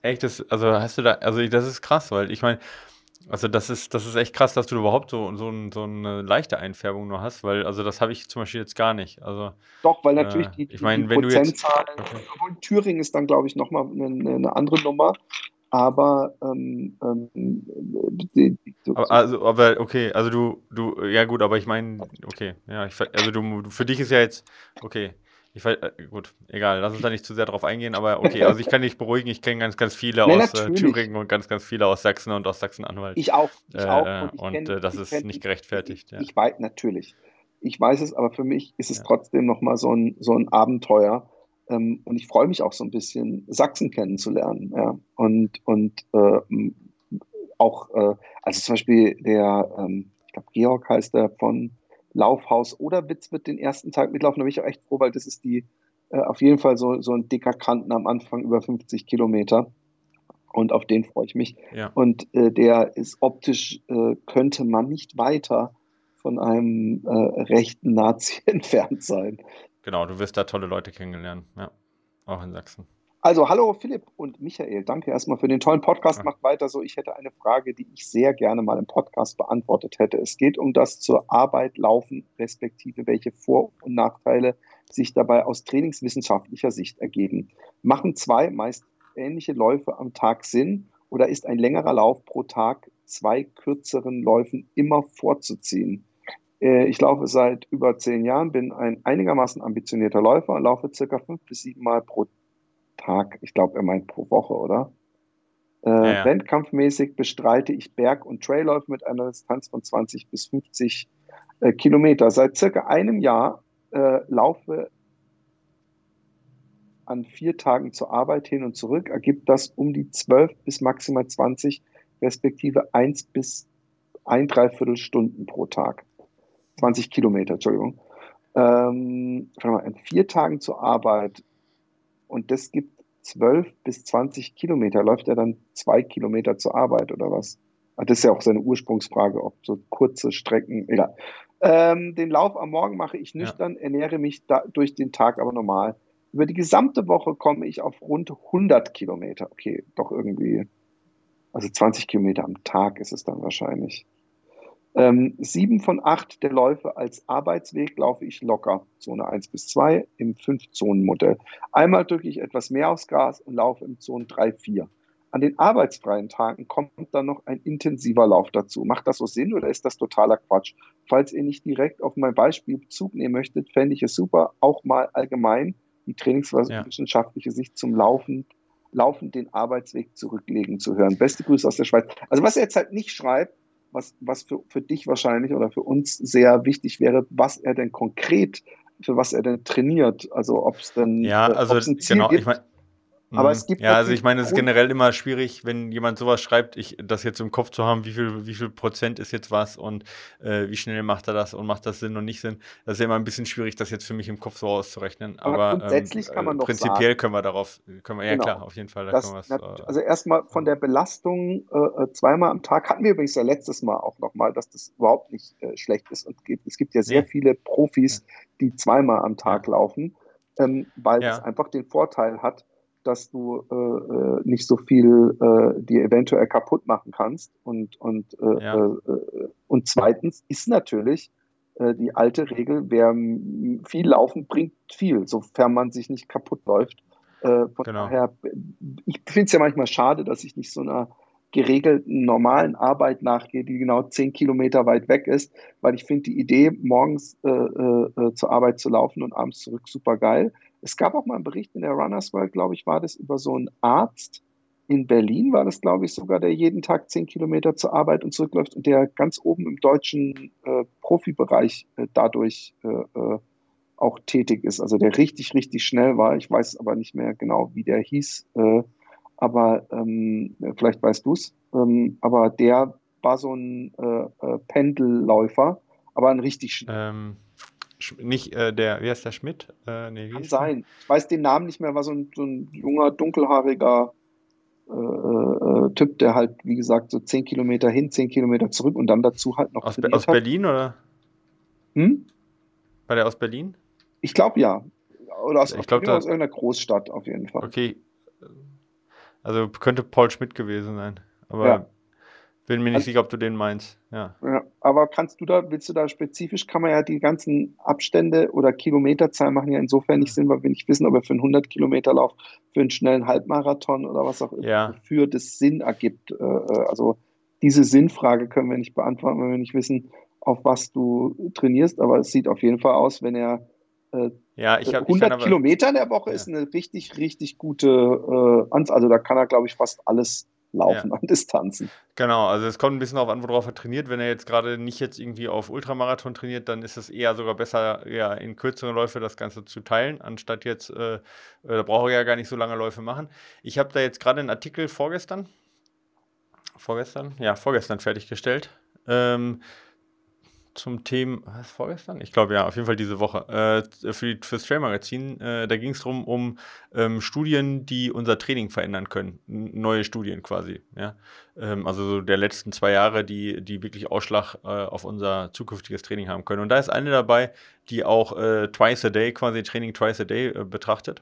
Speaker 3: Echt, das, also hast du da, also das ist krass, weil ich meine, also das ist, das ist echt krass, dass du überhaupt so, so, so eine leichte Einfärbung nur hast, weil also das habe ich zum Beispiel jetzt gar nicht. Also,
Speaker 2: Doch, weil natürlich äh, die,
Speaker 3: ich mein,
Speaker 2: die
Speaker 3: wenn
Speaker 2: Prozentzahl, du jetzt, okay. Thüringen ist dann, glaube ich, nochmal eine, eine andere Nummer. Aber, ähm, ähm,
Speaker 3: die, die, aber, also, aber okay, also du, du, ja gut, aber ich meine, okay, ja, ich, also du, für dich ist ja jetzt, okay, ich weiß, äh, gut, egal, lass uns da nicht zu sehr drauf eingehen, aber okay, also ich kann dich beruhigen, ich kenne ganz, ganz viele nee, aus äh, Thüringen und ganz, ganz viele aus Sachsen und aus Sachsen-Anhalt.
Speaker 2: Ich auch, ich
Speaker 3: äh,
Speaker 2: auch.
Speaker 3: Und, und kenn, äh, das ist kenn, nicht gerechtfertigt.
Speaker 2: Ich, ja. ich, weiß, natürlich. Ich weiß es, aber für mich ist es ja. trotzdem nochmal so ein, so ein Abenteuer. Ähm, und ich freue mich auch so ein bisschen, Sachsen kennenzulernen. Ja. Und, und äh, auch, äh, also zum Beispiel der, ähm, ich glaube, Georg heißt der von Laufhaus oder Witz wird den ersten Tag mitlaufen. Da bin ich auch echt froh, weil das ist die äh, auf jeden Fall so, so ein dicker Kanten am Anfang über 50 Kilometer. Und auf den freue ich mich. Ja. Und äh, der ist optisch, äh, könnte man nicht weiter von einem äh, rechten Nazi entfernt sein.
Speaker 3: Genau, du wirst da tolle Leute kennenlernen, ja. Auch in Sachsen.
Speaker 2: Also, hallo Philipp und Michael. Danke erstmal für den tollen Podcast. Macht weiter so. Ich hätte eine Frage, die ich sehr gerne mal im Podcast beantwortet hätte. Es geht um das zur Arbeit laufen, respektive welche Vor- und Nachteile sich dabei aus trainingswissenschaftlicher Sicht ergeben. Machen zwei meist ähnliche Läufe am Tag Sinn oder ist ein längerer Lauf pro Tag zwei kürzeren Läufen immer vorzuziehen? Äh, ich laufe seit über zehn Jahren, bin ein einigermaßen ambitionierter Läufer und laufe circa fünf bis sieben Mal pro Tag, ich glaube, er meint pro Woche, oder? Äh, ja. Wettkampfmäßig bestreite ich Berg- und Trailläufe mit einer Distanz von 20 bis 50 äh, Kilometer. Seit circa einem Jahr äh, laufe an vier Tagen zur Arbeit hin und zurück, ergibt das um die 12 bis maximal 20, respektive 1 bis ein Dreiviertel Stunden pro Tag. 20 Kilometer, Entschuldigung. Ähm, mal, an vier Tagen zur Arbeit und das gibt 12 bis 20 Kilometer. Läuft er dann zwei Kilometer zur Arbeit oder was? Ah, das ist ja auch seine Ursprungsfrage, ob so kurze Strecken, egal. Ähm, den Lauf am Morgen mache ich nüchtern, ja. ernähre mich da, durch den Tag aber normal. Über die gesamte Woche komme ich auf rund 100 Kilometer. Okay, doch irgendwie, also 20 Kilometer am Tag ist es dann wahrscheinlich. Ähm, sieben von acht der Läufe als Arbeitsweg laufe ich locker, Zone 1 bis 2 im Fünf-Zonen-Modell. Einmal drücke ich etwas mehr aufs Gas und laufe in Zone 3, 4. An den arbeitsfreien Tagen kommt dann noch ein intensiver Lauf dazu. Macht das so Sinn oder ist das totaler Quatsch? Falls ihr nicht direkt auf mein Beispiel Bezug nehmen möchtet, fände ich es super, auch mal allgemein die trainingswissenschaftliche Sicht zum Laufen, Laufen den Arbeitsweg zurücklegen zu hören. Beste Grüße aus der Schweiz. Also was er jetzt halt nicht schreibt, was, was für, für dich wahrscheinlich oder für uns sehr wichtig wäre, was er denn konkret, für was er denn trainiert. Also ob es denn
Speaker 3: ja,
Speaker 2: äh,
Speaker 3: also, ein Ziel genau, gibt. Ich mein,
Speaker 2: Aber es mhm. gibt.
Speaker 3: Ja, also ich meine, es ist generell immer schwierig, wenn jemand sowas schreibt, ich, das jetzt im Kopf zu haben, wie viel, wie viel Prozent ist jetzt was und äh, wie schnell macht er das und macht das Sinn und nicht Sinn. Das ist ja immer ein bisschen schwierig, das jetzt für mich im Kopf so auszurechnen. Aber, Aber
Speaker 2: grundsätzlich ähm, kann man doch
Speaker 3: Prinzipiell sagen, können wir darauf, können wir, ja genau, klar, auf jeden Fall.
Speaker 2: Das, äh, also erstmal von der Belastung äh, äh, zweimal am Tag hatten wir übrigens ja letztes Mal auch nochmal, dass das überhaupt nicht äh, schlecht ist. Und es gibt ja sehr nee. viele Profis, die zweimal am Tag laufen, ähm, weil ja. es einfach den Vorteil hat, dass du äh, äh, nicht so viel äh, dir eventuell kaputt machen kannst. Und, und, äh, ja. äh, und zweitens ist natürlich äh, die alte Regel, wer viel laufen bringt viel, sofern man sich nicht kaputt läuft. Äh, von genau. daher, ich finde es ja manchmal schade, dass ich nicht so einer geregelten, normalen Arbeit nachgehe, die genau zehn Kilometer weit weg ist, weil ich finde die Idee, morgens äh, äh, zur Arbeit zu laufen und abends zurück super geil. Es gab auch mal einen Bericht in der Runners World, glaube ich, war das über so einen Arzt in Berlin, war das, glaube ich, sogar, der jeden Tag zehn Kilometer zur Arbeit und zurückläuft und der ganz oben im deutschen äh, Profibereich äh, dadurch äh, äh auch tätig ist. Also der richtig, richtig schnell war. Ich weiß aber nicht mehr genau, wie der hieß. Äh, aber ähm, vielleicht weißt du es. Ähm, aber der war so ein äh, Pendelläufer, aber ein richtig
Speaker 3: ähm, nicht äh, der, wie heißt der Schmidt?
Speaker 2: Äh, nee, Kann sein. Ich weiß den Namen nicht mehr, war so ein, so ein junger, dunkelhaariger äh, äh, Typ, der halt, wie gesagt, so 10 Kilometer hin, 10 Kilometer zurück und dann dazu halt noch.
Speaker 3: Aus, Be aus Berlin oder?
Speaker 2: Hm?
Speaker 3: War der aus Berlin?
Speaker 2: Ich glaube ja. Oder aus,
Speaker 3: ich glaub, da,
Speaker 2: aus irgendeiner Großstadt auf jeden Fall.
Speaker 3: Okay. Also könnte Paul Schmidt gewesen sein. Aber ja. Bin mir nicht also, sicher, ob du den meinst. Ja.
Speaker 2: ja. Aber kannst du da, willst du da spezifisch, kann man ja die ganzen Abstände oder Kilometerzahlen machen ja insofern nicht Sinn, weil wir nicht wissen, ob er für einen 100 Kilometer Lauf, für einen schnellen Halbmarathon oder was auch immer
Speaker 3: ja.
Speaker 2: für das Sinn ergibt. Äh, äh, also diese Sinnfrage können wir nicht beantworten, wenn wir nicht wissen, auf was du trainierst. Aber es sieht auf jeden Fall aus, wenn er
Speaker 3: äh, ja, ich hab,
Speaker 2: 100 ich Kilometer in der Woche ja. ist eine richtig, richtig gute äh, Anzahl. Also da kann er, glaube ich, fast alles Laufen ja. an Distanzen.
Speaker 3: Genau, also es kommt ein bisschen darauf an, worauf er trainiert. Wenn er jetzt gerade nicht jetzt irgendwie auf Ultramarathon trainiert, dann ist es eher sogar besser, ja, in kürzeren Läufe das Ganze zu teilen, anstatt jetzt, äh, äh da braucht er ja gar nicht so lange Läufe machen. Ich habe da jetzt gerade einen Artikel vorgestern, vorgestern, ja, vorgestern fertiggestellt. Ähm, zum Thema, was, vorgestern? Ich glaube ja, auf jeden Fall diese Woche, äh, für, fürs Trail-Magazin. Äh, da ging es darum, um ähm, Studien, die unser Training verändern können. Neue Studien quasi, ja. Ähm, also so der letzten zwei Jahre, die, die wirklich Ausschlag äh, auf unser zukünftiges Training haben können. Und da ist eine dabei, die auch äh, twice a day, quasi Training twice a day äh, betrachtet.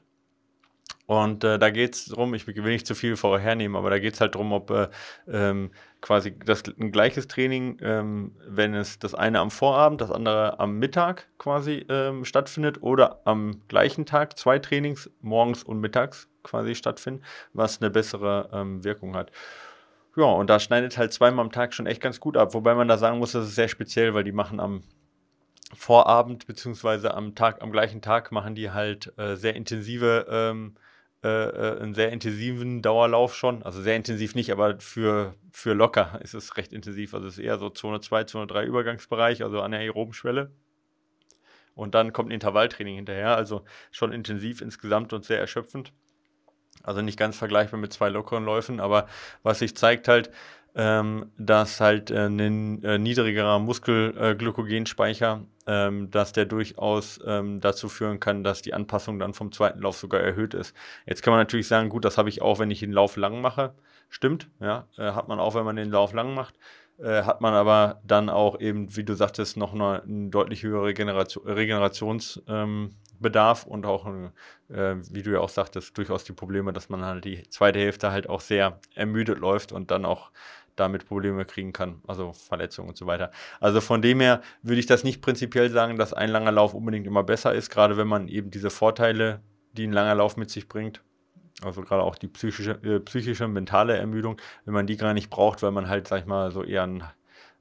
Speaker 3: Und äh, da geht es darum, ich will nicht zu viel vorhernehmen, aber da geht es halt darum, ob äh, ähm, quasi das ein gleiches Training, ähm, wenn es das eine am Vorabend, das andere am Mittag quasi ähm, stattfindet oder am gleichen Tag zwei Trainings morgens und mittags quasi stattfinden, was eine bessere ähm, Wirkung hat. Ja, und da schneidet halt zweimal am Tag schon echt ganz gut ab, wobei man da sagen muss, das ist sehr speziell, weil die machen am Vorabend beziehungsweise am Tag, am gleichen Tag machen die halt äh, sehr intensive ähm, äh, äh, einen sehr intensiven Dauerlauf schon. Also sehr intensiv nicht, aber für, für locker ist es recht intensiv. Also es ist eher so Zone 2, Zone 3 Übergangsbereich, also an der aeroben Schwelle. Und dann kommt ein Intervalltraining hinterher, also schon intensiv insgesamt und sehr erschöpfend. Also nicht ganz vergleichbar mit zwei lockeren Läufen, aber was sich zeigt halt, ähm, dass halt äh, ein äh, niedrigerer Muskelglykogenspeicher, äh, ähm, dass der durchaus ähm, dazu führen kann, dass die Anpassung dann vom zweiten Lauf sogar erhöht ist. Jetzt kann man natürlich sagen, gut, das habe ich auch, wenn ich den Lauf lang mache. Stimmt, ja, äh, hat man auch, wenn man den Lauf lang macht. Äh, hat man aber dann auch eben, wie du sagtest, noch eine, eine deutlich höhere Regeneration, Regenerations- ähm, Bedarf und auch, äh, wie du ja auch sagtest, durchaus die Probleme, dass man halt die zweite Hälfte halt auch sehr ermüdet läuft und dann auch damit Probleme kriegen kann, also Verletzungen und so weiter. Also von dem her würde ich das nicht prinzipiell sagen, dass ein langer Lauf unbedingt immer besser ist, gerade wenn man eben diese Vorteile, die ein langer Lauf mit sich bringt, also gerade auch die psychische, äh, psychische, mentale Ermüdung, wenn man die gar nicht braucht, weil man halt, sag ich mal, so eher ein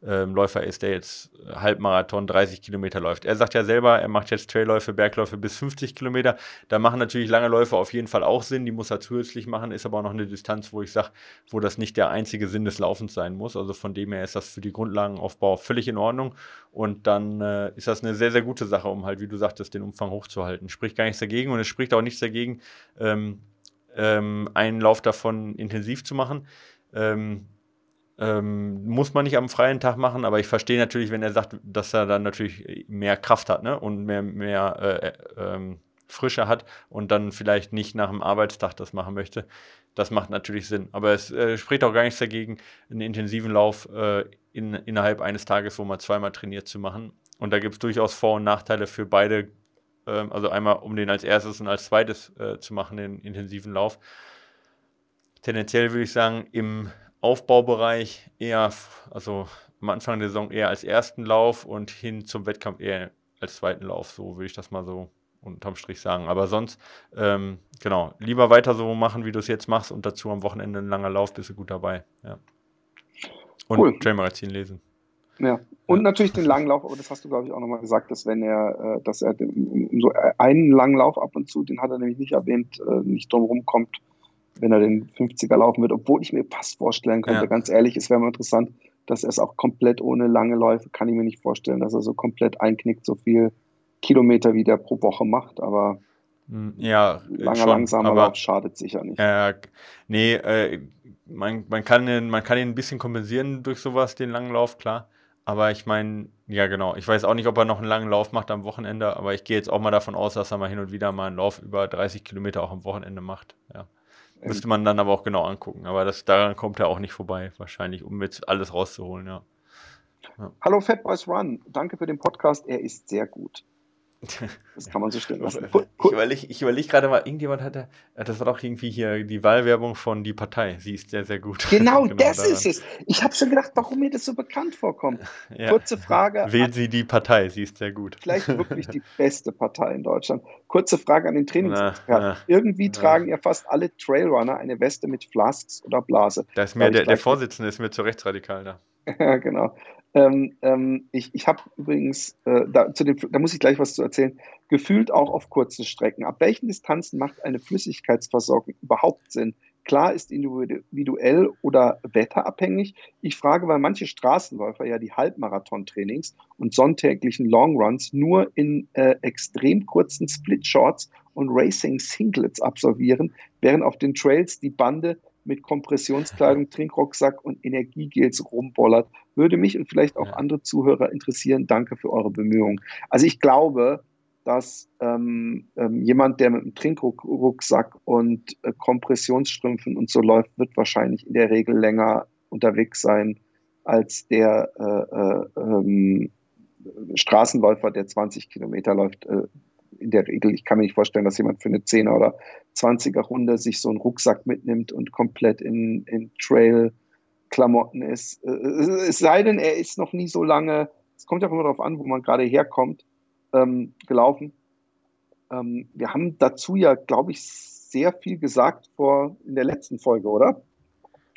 Speaker 3: ähm, Läufer ist, der jetzt Halbmarathon 30 Kilometer läuft. Er sagt ja selber, er macht jetzt Trailläufe, Bergläufe bis 50 Kilometer. Da machen natürlich lange Läufe auf jeden Fall auch Sinn. Die muss er zusätzlich machen, ist aber auch noch eine Distanz, wo ich sage, wo das nicht der einzige Sinn des Laufens sein muss. Also von dem her ist das für die Grundlagenaufbau völlig in Ordnung. Und dann äh, ist das eine sehr, sehr gute Sache, um halt, wie du sagtest, den Umfang hochzuhalten. Spricht gar nichts dagegen und es spricht auch nichts dagegen, ähm, ähm, einen Lauf davon intensiv zu machen. Ähm, ähm, muss man nicht am freien Tag machen, aber ich verstehe natürlich, wenn er sagt, dass er dann natürlich mehr Kraft hat ne? und mehr, mehr äh, äh, ähm, Frische hat und dann vielleicht nicht nach dem Arbeitstag das machen möchte. Das macht natürlich Sinn. Aber es äh, spricht auch gar nichts dagegen, einen intensiven Lauf äh, in, innerhalb eines Tages, wo man zweimal trainiert, zu machen. Und da gibt es durchaus Vor- und Nachteile für beide. Ähm, also einmal, um den als erstes und als zweites äh, zu machen, den intensiven Lauf. Tendenziell würde ich sagen, im Aufbaubereich eher, also am Anfang der Saison eher als ersten Lauf und hin zum Wettkampf eher als zweiten Lauf. So würde ich das mal so unterm Strich sagen. Aber sonst, ähm, genau, lieber weiter so machen, wie du es jetzt machst und dazu am Wochenende ein langer Lauf, bist du gut dabei. Ja. Und cool. Trailmagazin lesen.
Speaker 2: Ja, und ja. natürlich den langen Lauf, aber das hast du, glaube ich, auch nochmal gesagt, dass wenn er, äh, dass er so einen langen Lauf ab und zu, den hat er nämlich nicht erwähnt, äh, nicht drumherum kommt, wenn er den 50er laufen wird, obwohl ich mir fast vorstellen könnte, ja. ganz ehrlich, es wäre mal interessant, dass er es auch komplett ohne lange Läufe, kann ich mir nicht vorstellen, dass er so komplett einknickt, so viel Kilometer wie der pro Woche macht, aber
Speaker 3: hm, ja,
Speaker 2: langer, schon, langsamer aber, Lauf schadet sicher nicht.
Speaker 3: Äh, nee, äh, man, man, kann ihn, man kann ihn ein bisschen kompensieren durch sowas, den langen Lauf, klar. Aber ich meine, ja genau, ich weiß auch nicht, ob er noch einen langen Lauf macht am Wochenende, aber ich gehe jetzt auch mal davon aus, dass er mal hin und wieder mal einen Lauf über 30 Kilometer auch am Wochenende macht. Ja. Müsste man dann aber auch genau angucken. Aber das, daran kommt er auch nicht vorbei, wahrscheinlich, um jetzt alles rauszuholen, ja.
Speaker 2: ja. Hallo Fat Boys Run, danke für den Podcast, er ist sehr gut. Das kann man so stehen lassen.
Speaker 3: Ich überlege ich überleg gerade mal, irgendjemand hatte, das war doch irgendwie hier die Wahlwerbung von Die Partei. Sie ist sehr, sehr gut.
Speaker 2: Genau, genau das daran. ist es. Ich habe schon gedacht, warum mir das so bekannt vorkommt. Ja. Kurze Frage.
Speaker 3: Wählen Sie die Partei, sie ist sehr gut.
Speaker 2: Vielleicht wirklich die beste Partei in Deutschland. Kurze Frage an den Trainingsexperten. Irgendwie na. tragen ja fast alle Trailrunner eine Weste mit Flasks oder Blase.
Speaker 3: Da ist mir der, der Vorsitzende ist mir zu rechtsradikal da.
Speaker 2: Ja, genau. Ähm, ähm, ich ich habe übrigens, äh, da, zu dem, da muss ich gleich was zu erzählen, gefühlt auch auf kurzen Strecken. Ab welchen Distanzen macht eine Flüssigkeitsversorgung überhaupt Sinn? Klar ist individuell oder wetterabhängig. Ich frage, weil manche Straßenläufer ja die Halbmarathon-Trainings und sonntäglichen Longruns nur in äh, extrem kurzen Split-Shorts und Racing-Singlets absolvieren, während auf den Trails die Bande mit Kompressionskleidung, Trinkrucksack und Energiegels rumbollert. Würde mich und vielleicht auch andere Zuhörer interessieren. Danke für eure Bemühungen. Also ich glaube, dass ähm, ähm, jemand, der mit einem Trinkrucksack und äh, Kompressionsstrümpfen und so läuft, wird wahrscheinlich in der Regel länger unterwegs sein als der äh, äh, ähm, Straßenläufer, der 20 Kilometer läuft. In der Regel, ich kann mir nicht vorstellen, dass jemand für eine 10er oder 20er Runde sich so einen Rucksack mitnimmt und komplett in, in Trail-Klamotten ist. Äh, es sei denn, er ist noch nie so lange, es kommt ja immer darauf an, wo man gerade herkommt, ähm, gelaufen. Ähm, wir haben dazu ja, glaube ich, sehr viel gesagt vor in der letzten Folge, oder?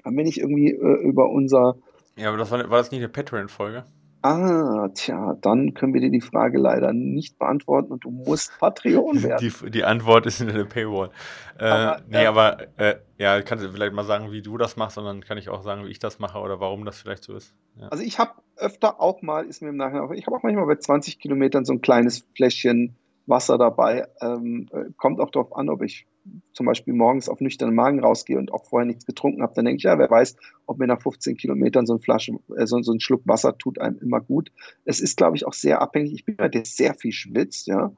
Speaker 2: Haben wir nicht irgendwie äh, über unser.
Speaker 3: Ja, aber das war, war das nicht eine Patreon-Folge?
Speaker 2: Ah, tja, dann können wir dir die Frage leider nicht beantworten und du musst Patreon werden.
Speaker 3: Die, die Antwort ist in der Paywall. Äh, aber, nee, äh, aber äh, ja, kannst du vielleicht mal sagen, wie du das machst und dann kann ich auch sagen, wie ich das mache oder warum das vielleicht so ist.
Speaker 2: Ja. Also ich habe öfter auch mal, ist mir im Nachhinein, ich habe auch manchmal bei 20 Kilometern so ein kleines Fläschchen Wasser dabei. Ähm, äh, kommt auch darauf an, ob ich zum Beispiel morgens auf nüchternen Magen rausgehe und auch vorher nichts getrunken habe, dann denke ich, ja, wer weiß, ob mir nach 15 Kilometern so, ein Flasche, äh, so, so, ein Schluck Wasser tut einem immer gut. Es ist, glaube ich, auch sehr abhängig. Ich bin jemand, der sehr viel schwitzt, ja.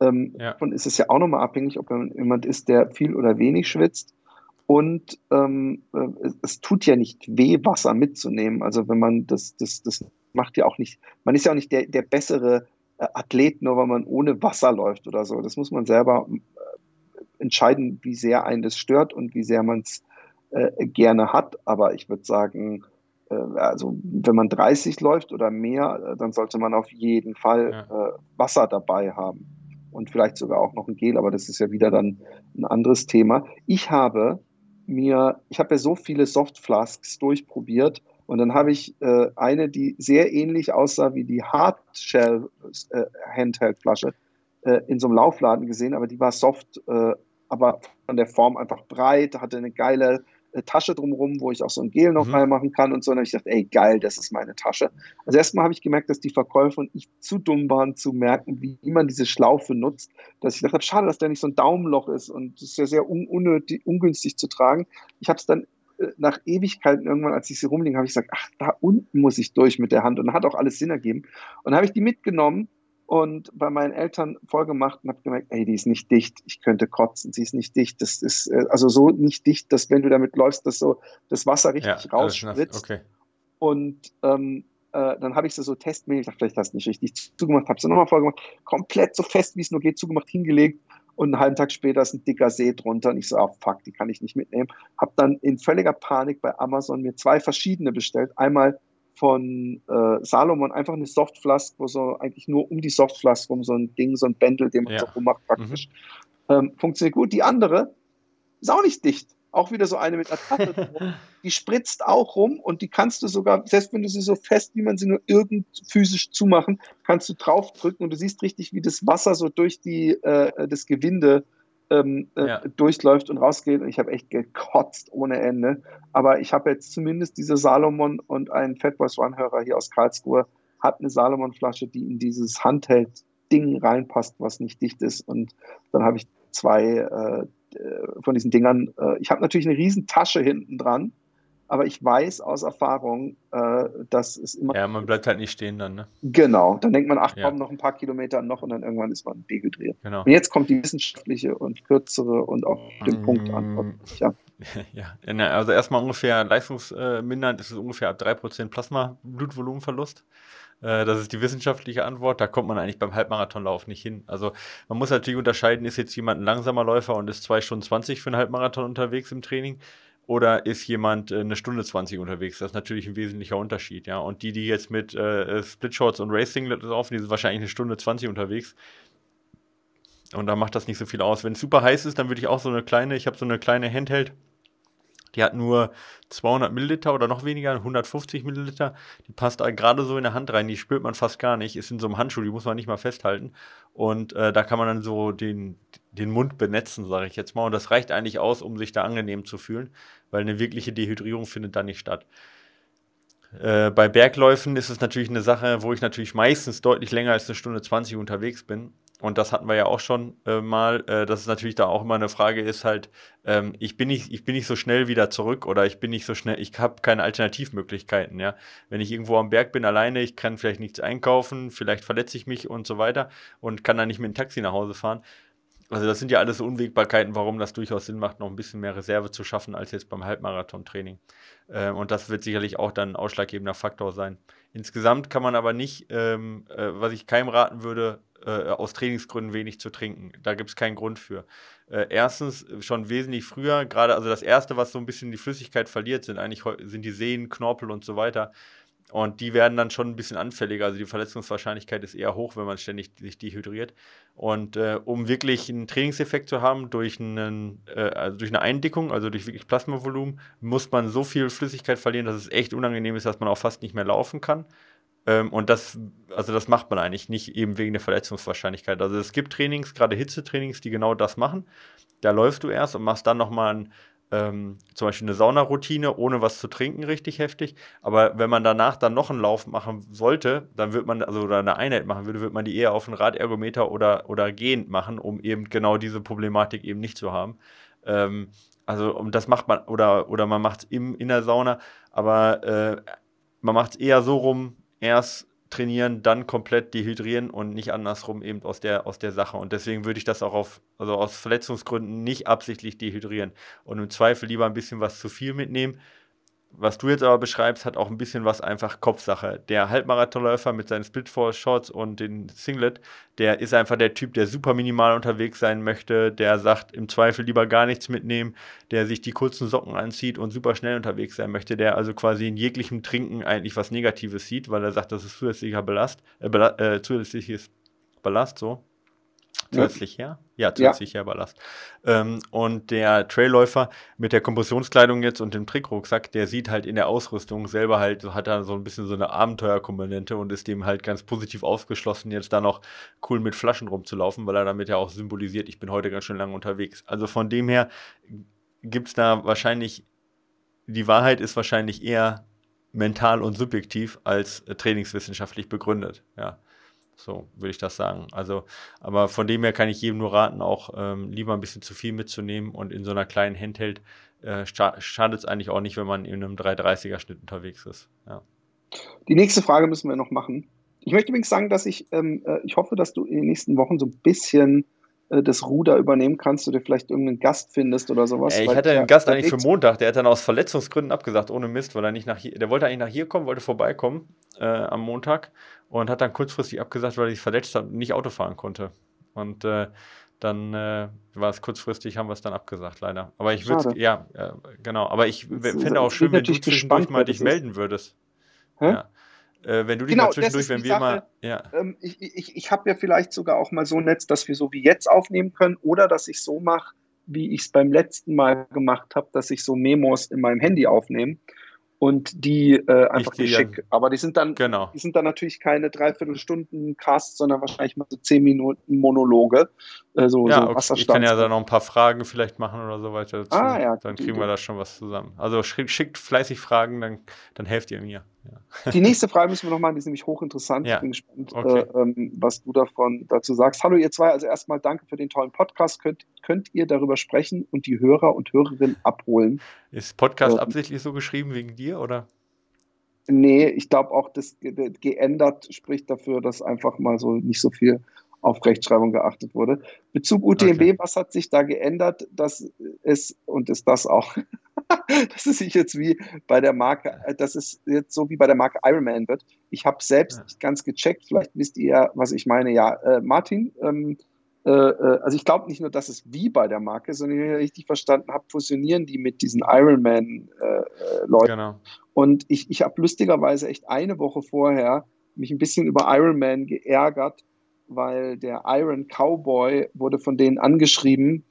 Speaker 2: Ähm, ja. Und es ist ja auch nochmal abhängig, ob man jemand ist, der viel oder wenig schwitzt. Und ähm, äh, es, es, tut ja nicht weh, Wasser mitzunehmen. Also wenn man das, das, das macht ja auch nicht, man ist ja auch nicht der, der bessere äh, Athlet, nur weil man ohne Wasser läuft oder so. Das muss man selber entscheiden, wie sehr einen das stört und wie sehr man es äh, gerne hat. Aber ich würde sagen, äh, also wenn man 30 läuft oder mehr, äh, dann sollte man auf jeden Fall ja. Äh, Wasser dabei haben. Und vielleicht sogar auch noch ein Gel, aber das ist ja wieder dann ein anderes Thema. Ich habe mir, ich habe ja so viele Softflasks durchprobiert und dann habe ich äh, eine, die sehr ähnlich aussah wie die Hardshell äh, Handheld-Flasche äh, in so einem Laufladen gesehen, aber die war soft, äh, aber von der Form einfach breit, hatte eine geile Tasche drumherum, wo ich auch so ein Gel noch mhm. reinmachen kann und so. Und dann habe ich gedacht, ey, geil, das ist meine Tasche. Also erstmal habe ich gemerkt, dass die Verkäufer und ich zu dumm waren zu merken, wie man diese Schlaufe nutzt, dass ich gedacht habe, schade, dass der nicht so ein Daumenloch ist und das ist ja sehr un unnötig, ungünstig zu tragen. Ich habe es dann äh, nach Ewigkeiten irgendwann, als ich sie rumliegen, habe ich gesagt, ach, da unten muss ich durch mit der Hand und hat auch alles Sinn ergeben. Und dann habe ich die mitgenommen und bei meinen Eltern vollgemacht und habe gemerkt, ey, die ist nicht dicht, ich könnte kotzen, sie ist nicht dicht. Das ist äh, also so nicht dicht, dass wenn du damit läufst, dass so das Wasser richtig ja, rausspritzt. Okay. Und ähm, äh, dann habe ich sie so testmäßig, vielleicht hast du nicht richtig zugemacht, habe sie nochmal vollgemacht, komplett so fest, wie es nur geht, zugemacht, hingelegt und einen halben Tag später ist ein dicker See drunter und ich so, ah, fuck, die kann ich nicht mitnehmen. Habe dann in völliger Panik bei Amazon mir zwei verschiedene bestellt. Einmal von äh, Salomon einfach eine Softflask, wo so eigentlich nur um die Softflask rum so ein Ding, so ein Bändel, den man ja. so rummacht praktisch. Mhm. Ähm, funktioniert gut. Die andere ist auch nicht dicht. Auch wieder so eine mit einer Tasse. die spritzt auch rum und die kannst du sogar, selbst wenn du sie so fest, wie man sie nur irgend physisch zumachen, kannst du draufdrücken und du siehst richtig, wie das Wasser so durch die, äh, das Gewinde ähm, äh, ja. durchläuft und rausgeht. Und ich habe echt gekotzt ohne Ende. Aber ich habe jetzt zumindest diese Salomon und ein Fatboys One-Hörer hier aus Karlsruhe hat eine Salomon-Flasche, die in dieses Handheld-Ding reinpasst, was nicht dicht ist. Und dann habe ich zwei äh, von diesen Dingern. Äh, ich habe natürlich eine riesen Tasche hinten dran aber ich weiß aus Erfahrung, äh, dass es immer.
Speaker 3: Ja, man bleibt halt nicht stehen dann, ne?
Speaker 2: Genau. Dann denkt man, ach komm, ja. noch ein paar Kilometer noch und dann irgendwann ist man dehydriert. Genau. Und jetzt kommt die wissenschaftliche und kürzere und auf den mm. Punkt Antwort.
Speaker 3: Ja. ja, also erstmal ungefähr leistungsmindernd ist es ungefähr ab 3% Plasma-Blutvolumenverlust. Äh, das ist die wissenschaftliche Antwort. Da kommt man eigentlich beim Halbmarathonlauf nicht hin. Also man muss natürlich unterscheiden, ist jetzt jemand ein langsamer Läufer und ist 2 Stunden 20 für einen Halbmarathon unterwegs im Training oder ist jemand äh, eine Stunde 20 unterwegs? Das ist natürlich ein wesentlicher Unterschied, ja. Und die, die jetzt mit äh, Splitshots und Racing laufen, die sind wahrscheinlich eine Stunde 20 unterwegs. Und da macht das nicht so viel aus. Wenn es super heiß ist, dann würde ich auch so eine kleine, ich habe so eine kleine Handheld, die hat nur 200 Milliliter oder noch weniger, 150 Milliliter. Die passt gerade so in der Hand rein, die spürt man fast gar nicht. Ist in so einem Handschuh, die muss man nicht mal festhalten. Und äh, da kann man dann so den, den Mund benetzen, sage ich jetzt mal. Und das reicht eigentlich aus, um sich da angenehm zu fühlen, weil eine wirkliche Dehydrierung findet da nicht statt. Äh, bei Bergläufen ist es natürlich eine Sache, wo ich natürlich meistens deutlich länger als eine Stunde 20 unterwegs bin. Und das hatten wir ja auch schon äh, mal, äh, dass es natürlich da auch immer eine Frage ist, halt, ähm, ich, bin nicht, ich bin nicht so schnell wieder zurück oder ich bin nicht so schnell, ich habe keine Alternativmöglichkeiten, ja. Wenn ich irgendwo am Berg bin alleine, ich kann vielleicht nichts einkaufen, vielleicht verletze ich mich und so weiter und kann dann nicht mit dem Taxi nach Hause fahren, also das sind ja alles Unwägbarkeiten, warum das durchaus Sinn macht, noch ein bisschen mehr Reserve zu schaffen als jetzt beim Halbmarathon-Training. Äh, und das wird sicherlich auch dann ein ausschlaggebender Faktor sein. Insgesamt kann man aber nicht, ähm, äh, was ich keinem raten würde, äh, aus Trainingsgründen wenig zu trinken. Da gibt es keinen Grund für. Äh, erstens schon wesentlich früher, gerade also das erste, was so ein bisschen die Flüssigkeit verliert, sind eigentlich sind die Sehnen, Knorpel und so weiter. Und die werden dann schon ein bisschen anfälliger. Also die Verletzungswahrscheinlichkeit ist eher hoch, wenn man ständig sich dehydriert. Und äh, um wirklich einen Trainingseffekt zu haben durch, einen, äh, also durch eine Eindickung, also durch wirklich Plasmavolumen, muss man so viel Flüssigkeit verlieren, dass es echt unangenehm ist, dass man auch fast nicht mehr laufen kann. Ähm, und das, also das macht man eigentlich nicht eben wegen der Verletzungswahrscheinlichkeit. Also es gibt Trainings, gerade Hitzetrainings, die genau das machen. Da läufst du erst und machst dann nochmal ein ähm, zum Beispiel eine Saunaroutine, ohne was zu trinken, richtig heftig. Aber wenn man danach dann noch einen Lauf machen sollte, dann wird man, also oder eine Einheit machen würde, würde man die eher auf einen Radergometer oder, oder gehend machen, um eben genau diese Problematik eben nicht zu haben. Ähm, also und das macht man, oder, oder man macht es in der Sauna, aber äh, man macht es eher so rum, erst trainieren, dann komplett dehydrieren und nicht andersrum eben aus der, aus der Sache. Und deswegen würde ich das auch auf, also aus Verletzungsgründen nicht absichtlich dehydrieren und im Zweifel lieber ein bisschen was zu viel mitnehmen, was du jetzt aber beschreibst, hat auch ein bisschen was einfach Kopfsache. Der Halbmarathonläufer mit seinen Split-Four-Shorts und den Singlet, der ist einfach der Typ, der super minimal unterwegs sein möchte, der sagt, im Zweifel lieber gar nichts mitnehmen, der sich die kurzen Socken anzieht und super schnell unterwegs sein möchte, der also quasi in jeglichem Trinken eigentlich was Negatives sieht, weil er sagt, das ist zusätzlicher Belast, äh, äh, zusätzliches Ballast, so. Zusätzlich her? Ja, zusätzlich ja. her Ballast. Ähm, und der Trailläufer mit der Kompressionskleidung jetzt und dem Trickrucksack, der sieht halt in der Ausrüstung selber halt, hat da so ein bisschen so eine Abenteuerkomponente und ist dem halt ganz positiv aufgeschlossen, jetzt da noch cool mit Flaschen rumzulaufen, weil er damit ja auch symbolisiert, ich bin heute ganz schön lange unterwegs. Also von dem her gibt es da wahrscheinlich die Wahrheit ist wahrscheinlich eher mental und subjektiv als trainingswissenschaftlich begründet. Ja, so würde ich das sagen. Also, aber von dem her kann ich jedem nur raten, auch ähm, lieber ein bisschen zu viel mitzunehmen und in so einer kleinen Handheld äh, schadet es eigentlich auch nicht, wenn man in einem 330er Schnitt unterwegs ist. Ja.
Speaker 2: Die nächste Frage müssen wir noch machen. Ich möchte übrigens sagen, dass ich, ähm, äh, ich hoffe, dass du in den nächsten Wochen so ein bisschen das Ruder übernehmen kannst, du dir vielleicht irgendeinen Gast findest oder sowas.
Speaker 3: Ey, ich hatte einen Gast eigentlich für Montag, der hat dann aus Verletzungsgründen abgesagt, ohne Mist, weil er nicht nach hier, der wollte eigentlich nach hier kommen, wollte vorbeikommen äh, am Montag und hat dann kurzfristig abgesagt, weil er sich verletzt hat und nicht Auto fahren konnte. Und äh, dann äh, war es kurzfristig, haben wir es dann abgesagt, leider. Aber ich würde ja, äh, genau. Aber ich finde auch schön, wenn du zwischendurch mal dich melden würdest. Hä? Ja. Äh, wenn du dich genau, mal zwischendurch, wenn wir Sache, mal.
Speaker 2: Ja. Ähm, ich ich, ich habe ja vielleicht sogar auch mal so ein Netz, dass wir so wie jetzt aufnehmen können oder dass ich so mache, wie ich es beim letzten Mal gemacht habe, dass ich so Memos in meinem Handy aufnehme und die äh, einfach geschickt. Aber die sind dann, genau. die sind dann natürlich keine Dreiviertelstunden Cast, sondern wahrscheinlich mal so zehn Minuten Monologe.
Speaker 3: Äh, so, ja, so okay. ich kann ja da noch ein paar Fragen vielleicht machen oder so weiter dazu. Ah, ja, dann kriegen wir da schon was zusammen. Also schickt fleißig Fragen, dann, dann helft ihr mir.
Speaker 2: Ja. Die nächste Frage müssen wir noch machen, die ist nämlich hochinteressant. Ja. Ich bin gespannt, okay. äh, was du davon dazu sagst. Hallo ihr zwei, also erstmal danke für den tollen Podcast. Könnt, könnt ihr darüber sprechen und die Hörer und Hörerinnen abholen?
Speaker 3: Ist Podcast ähm, absichtlich so geschrieben wegen dir oder?
Speaker 2: Nee, ich glaube auch, das geändert spricht dafür, dass einfach mal so nicht so viel auf Rechtschreibung geachtet wurde. Bezug UTMB, okay. was hat sich da geändert? Das ist, und ist das auch, dass es sich jetzt wie bei der Marke, dass es jetzt so wie bei der Marke Ironman wird. Ich habe selbst ja. nicht ganz gecheckt, vielleicht wisst ihr, was ich meine. Ja, äh, Martin, ähm, äh, äh also ich glaube nicht nur, dass es wie bei der Marke, sondern wenn ich richtig verstanden habe, fusionieren die mit diesen Ironman-Leuten. Äh, genau. Und ich, ich habe lustigerweise echt eine Woche vorher mich ein bisschen über Ironman geärgert, weil der Iron Cowboy wurde von denen angeschrieben,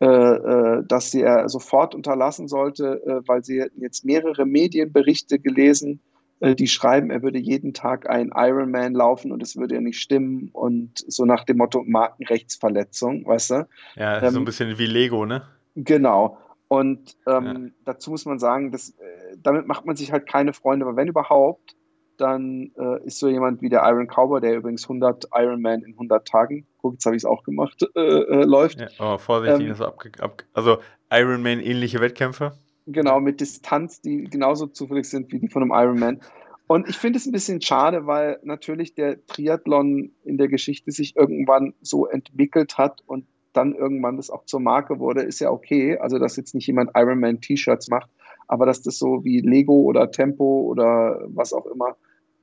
Speaker 2: äh, äh, dass sie er sofort unterlassen sollte, äh, weil sie jetzt mehrere Medienberichte gelesen, äh, die schreiben, er würde jeden Tag ein Ironman laufen und es würde ja nicht stimmen und so nach dem Motto Markenrechtsverletzung, weißt du?
Speaker 3: Ja, ähm, so ein bisschen wie Lego, ne?
Speaker 2: Genau. Und ähm, ja. dazu muss man sagen, dass, äh, damit macht man sich halt keine Freunde, aber wenn überhaupt, dann äh, ist so jemand wie der Iron Cowboy, der übrigens 100 Ironman in 100 Tagen, guck, jetzt habe ich es auch gemacht, äh, äh, läuft. Ja,
Speaker 3: aber vorsichtig, ähm, ist ab, ab, also Ironman ähnliche Wettkämpfe.
Speaker 2: Genau, mit Distanz, die genauso zufällig sind wie die von einem Ironman. Und ich finde es ein bisschen schade, weil natürlich der Triathlon in der Geschichte sich irgendwann so entwickelt hat und dann irgendwann das auch zur Marke wurde, ist ja okay. Also, dass jetzt nicht jemand Ironman-T-Shirts macht, aber dass das so wie Lego oder Tempo oder was auch immer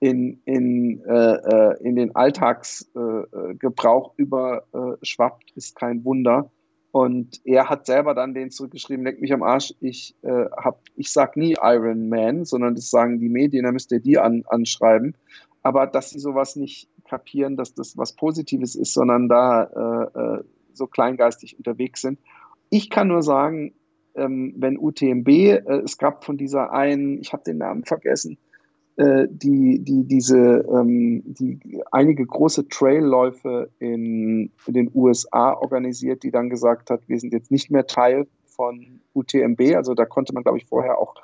Speaker 2: in, in, äh, äh in den Alltagsgebrauch äh, überschwappt, ist kein Wunder. Und er hat selber dann den zurückgeschrieben, leck mich am Arsch, ich, äh, hab, ich sag nie Iron Man, sondern das sagen die Medien, da müsst ihr die an, anschreiben. Aber dass sie sowas nicht kapieren, dass das was Positives ist, sondern da äh, äh so kleingeistig unterwegs sind. Ich kann nur sagen, ähm, wenn UTMB, äh, es gab von dieser einen, ich habe den Namen vergessen, äh, die, die diese, ähm, die einige große Trailläufe in, in den USA organisiert, die dann gesagt hat, wir sind jetzt nicht mehr Teil von UTMB. Also da konnte man, glaube ich, vorher auch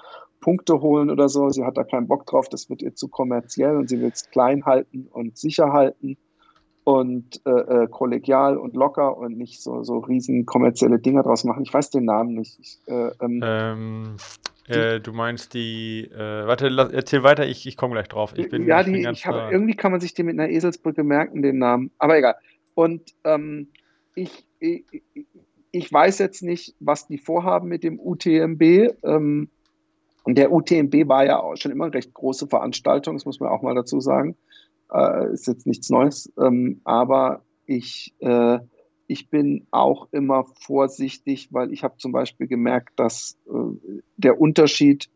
Speaker 2: Punkte holen oder so. Sie hat da keinen Bock drauf, das wird ihr zu kommerziell und sie will es klein halten und sicher halten und äh, äh, kollegial und locker und nicht so, so riesen kommerzielle Dinge draus machen. Ich weiß den Namen nicht. Ich, äh, ähm,
Speaker 3: ähm, äh, du meinst die, äh, warte, erzähl weiter, ich, ich komme gleich drauf. Ich bin,
Speaker 2: ja, ich die, ich hab, irgendwie kann man sich den mit einer Eselsbrücke merken, den Namen, aber egal. Und ähm, ich, ich, ich weiß jetzt nicht, was die vorhaben mit dem UTMB. Ähm, der UTMB war ja auch schon immer eine recht große Veranstaltung, das muss man auch mal dazu sagen. Äh, ist jetzt nichts Neues, ähm, aber ich, äh, ich bin auch immer vorsichtig, weil ich habe zum Beispiel gemerkt, dass äh, der Unterschied,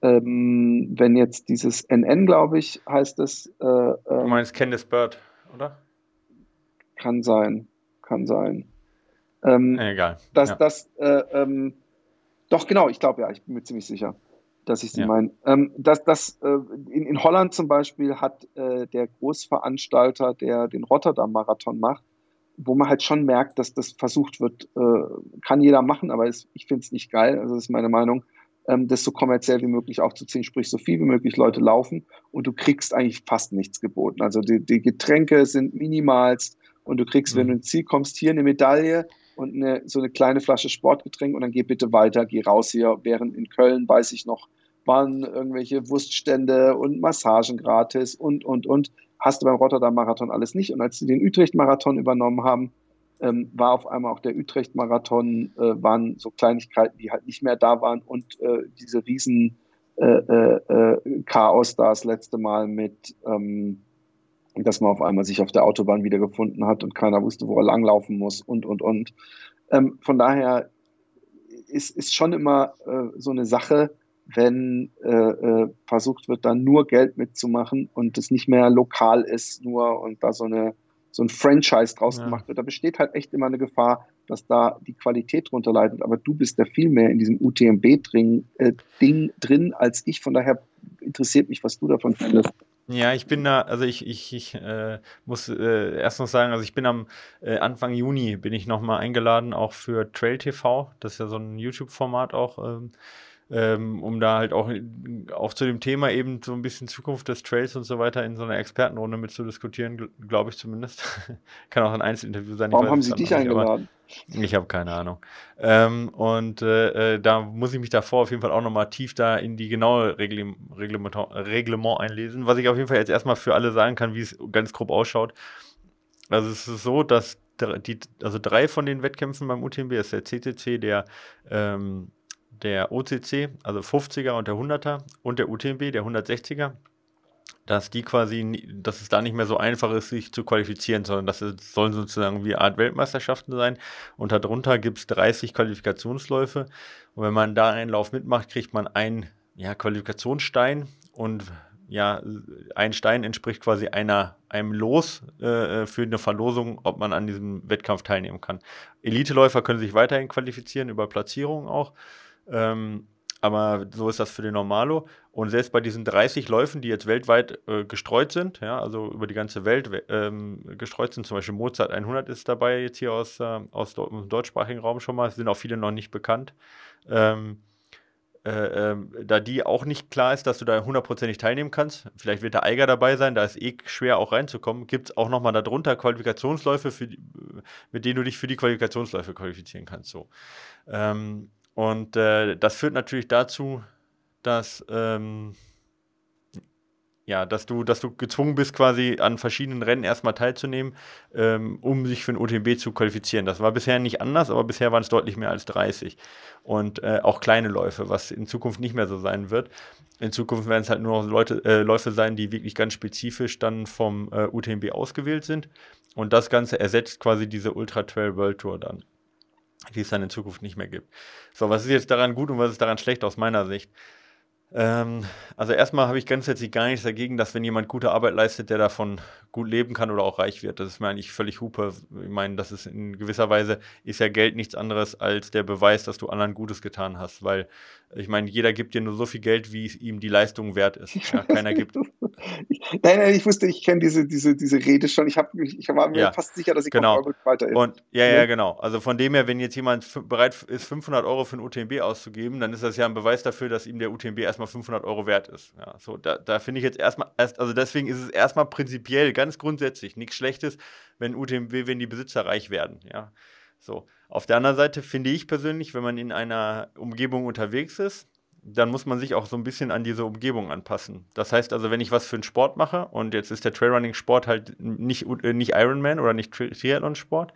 Speaker 2: ähm, wenn jetzt dieses NN, glaube ich, heißt es. Äh, du
Speaker 3: ähm, meinst Candice Bird, oder?
Speaker 2: Kann sein, kann sein. Ähm,
Speaker 3: Egal.
Speaker 2: Dass ja. das, äh, ähm, doch genau, ich glaube ja, ich bin mir ziemlich sicher dass ich sie ja. meine. Ähm, das, das, äh, in, in, Holland zum Beispiel hat äh, der Großveranstalter, der den Rotterdam-Marathon macht, wo man halt schon merkt, dass das versucht wird, äh, kann jeder machen, aber es, ich finde es nicht geil, also das ist meine Meinung, ähm, das so kommerziell wie möglich aufzuziehen, sprich so viel wie möglich Leute laufen und du kriegst eigentlich fast nichts geboten. Also die, die Getränke sind minimalst und du kriegst, mhm. wenn du ins Ziel kommst, hier eine Medaille und eine, so eine kleine Flasche Sportgetränk und dann geh bitte weiter, geh raus hier. Während in Köln, weiß ich noch, waren irgendwelche Wurststände und Massagen gratis und, und, und. Hast du beim Rotterdam-Marathon alles nicht. Und als sie den Utrecht-Marathon übernommen haben, ähm, war auf einmal auch der Utrecht-Marathon, äh, waren so Kleinigkeiten, die halt nicht mehr da waren und äh, diese riesen äh, äh, äh Chaos da das letzte Mal mit, ähm, dass man auf einmal sich auf der Autobahn wiedergefunden hat und keiner wusste, wo er langlaufen muss und, und, und. Ähm, von daher ist, ist schon immer so eine Sache, wenn versucht wird, da nur Geld mitzumachen und es nicht mehr lokal ist nur und da so eine so ein Franchise draus ja. gemacht wird. Da besteht halt echt immer eine Gefahr, dass da die Qualität drunter leidet. Aber du bist ja viel mehr in diesem UTMB-Ding äh, drin als ich. Von daher interessiert mich, was du davon findest.
Speaker 3: Ja, ich bin da, also ich, ich, ich äh, muss äh, erst noch sagen, also ich bin am äh, Anfang Juni bin ich nochmal eingeladen, auch für Trail TV. Das ist ja so ein YouTube-Format auch. Ähm, ähm, um da halt auch, auch zu dem Thema eben so ein bisschen Zukunft des Trails und so weiter in so einer Expertenrunde mit zu diskutieren, glaube ich zumindest. Kann auch ein Einzelinterview sein.
Speaker 2: Warum haben Sie dich eingeladen?
Speaker 3: Ich habe keine Ahnung. Ähm, und äh, äh, da muss ich mich davor auf jeden Fall auch nochmal tief da in die genaue Reglement, Reglement, Reglement einlesen. Was ich auf jeden Fall jetzt erstmal für alle sagen kann, wie es ganz grob ausschaut. Also es ist so, dass die, also drei von den Wettkämpfen beim UTMB ist der CCC, der ähm, der OCC, also 50er und der 100er und der UTMB, der 160er, dass die quasi, dass es da nicht mehr so einfach ist, sich zu qualifizieren, sondern dass es sollen sozusagen wie eine Art Weltmeisterschaften sein. Und darunter gibt es 30 Qualifikationsläufe. Und wenn man da einen Lauf mitmacht, kriegt man einen ja, Qualifikationsstein und ja, ein Stein entspricht quasi einer, einem Los äh, für eine Verlosung, ob man an diesem Wettkampf teilnehmen kann. Eliteläufer können sich weiterhin qualifizieren über Platzierungen auch. Ähm, aber so ist das für den Normalo. Und selbst bei diesen 30 Läufen, die jetzt weltweit äh, gestreut sind, ja, also über die ganze Welt ähm, gestreut sind, zum Beispiel Mozart 100 ist dabei jetzt hier aus, äh, aus dem deutschsprachigen Raum schon mal, sind auch viele noch nicht bekannt. Ähm, äh, ähm, da die auch nicht klar ist, dass du da hundertprozentig teilnehmen kannst, vielleicht wird der Eiger dabei sein, da ist eh schwer auch reinzukommen, gibt es auch nochmal darunter Qualifikationsläufe, die, mit denen du dich für die Qualifikationsläufe qualifizieren kannst. So. Ähm, und äh, das führt natürlich dazu, dass, ähm, ja, dass, du, dass du gezwungen bist, quasi an verschiedenen Rennen erstmal teilzunehmen, ähm, um sich für ein UTMB zu qualifizieren. Das war bisher nicht anders, aber bisher waren es deutlich mehr als 30. Und äh, auch kleine Läufe, was in Zukunft nicht mehr so sein wird. In Zukunft werden es halt nur noch Leute, äh, Läufe sein, die wirklich ganz spezifisch dann vom äh, UTMB ausgewählt sind. Und das Ganze ersetzt quasi diese Ultra Trail World Tour dann die es dann in Zukunft nicht mehr gibt. So, was ist jetzt daran gut und was ist daran schlecht aus meiner Sicht? Ähm, also erstmal habe ich grundsätzlich gar nichts dagegen, dass wenn jemand gute Arbeit leistet, der davon gut leben kann oder auch reich wird. Das ist mir eigentlich völlig hupe. Ich meine, das ist in gewisser Weise ist ja Geld nichts anderes als der Beweis, dass du anderen Gutes getan hast, weil ich meine, jeder gibt dir nur so viel Geld, wie es ihm die Leistung wert ist. Ja, keiner gibt.
Speaker 2: nein, nein, ich wusste, ich kenne diese, diese, diese Rede schon. Ich, hab, ich war mir ja, fast sicher, dass ich
Speaker 3: genau. weiter ist. Und, ja, ja, genau. Also von dem her, wenn jetzt jemand bereit ist, 500 Euro für ein UTMB auszugeben, dann ist das ja ein Beweis dafür, dass ihm der UTMB erstmal 500 Euro wert ist. Ja, so, da, da finde ich jetzt erstmal, also deswegen ist es erstmal prinzipiell, ganz grundsätzlich, nichts Schlechtes, wenn UTMB, wenn die Besitzer reich werden. Ja, so. Auf der anderen Seite finde ich persönlich, wenn man in einer Umgebung unterwegs ist, dann muss man sich auch so ein bisschen an diese Umgebung anpassen. Das heißt also, wenn ich was für einen Sport mache und jetzt ist der Trailrunning-Sport halt nicht, äh, nicht Ironman oder nicht Triathlon-Sport,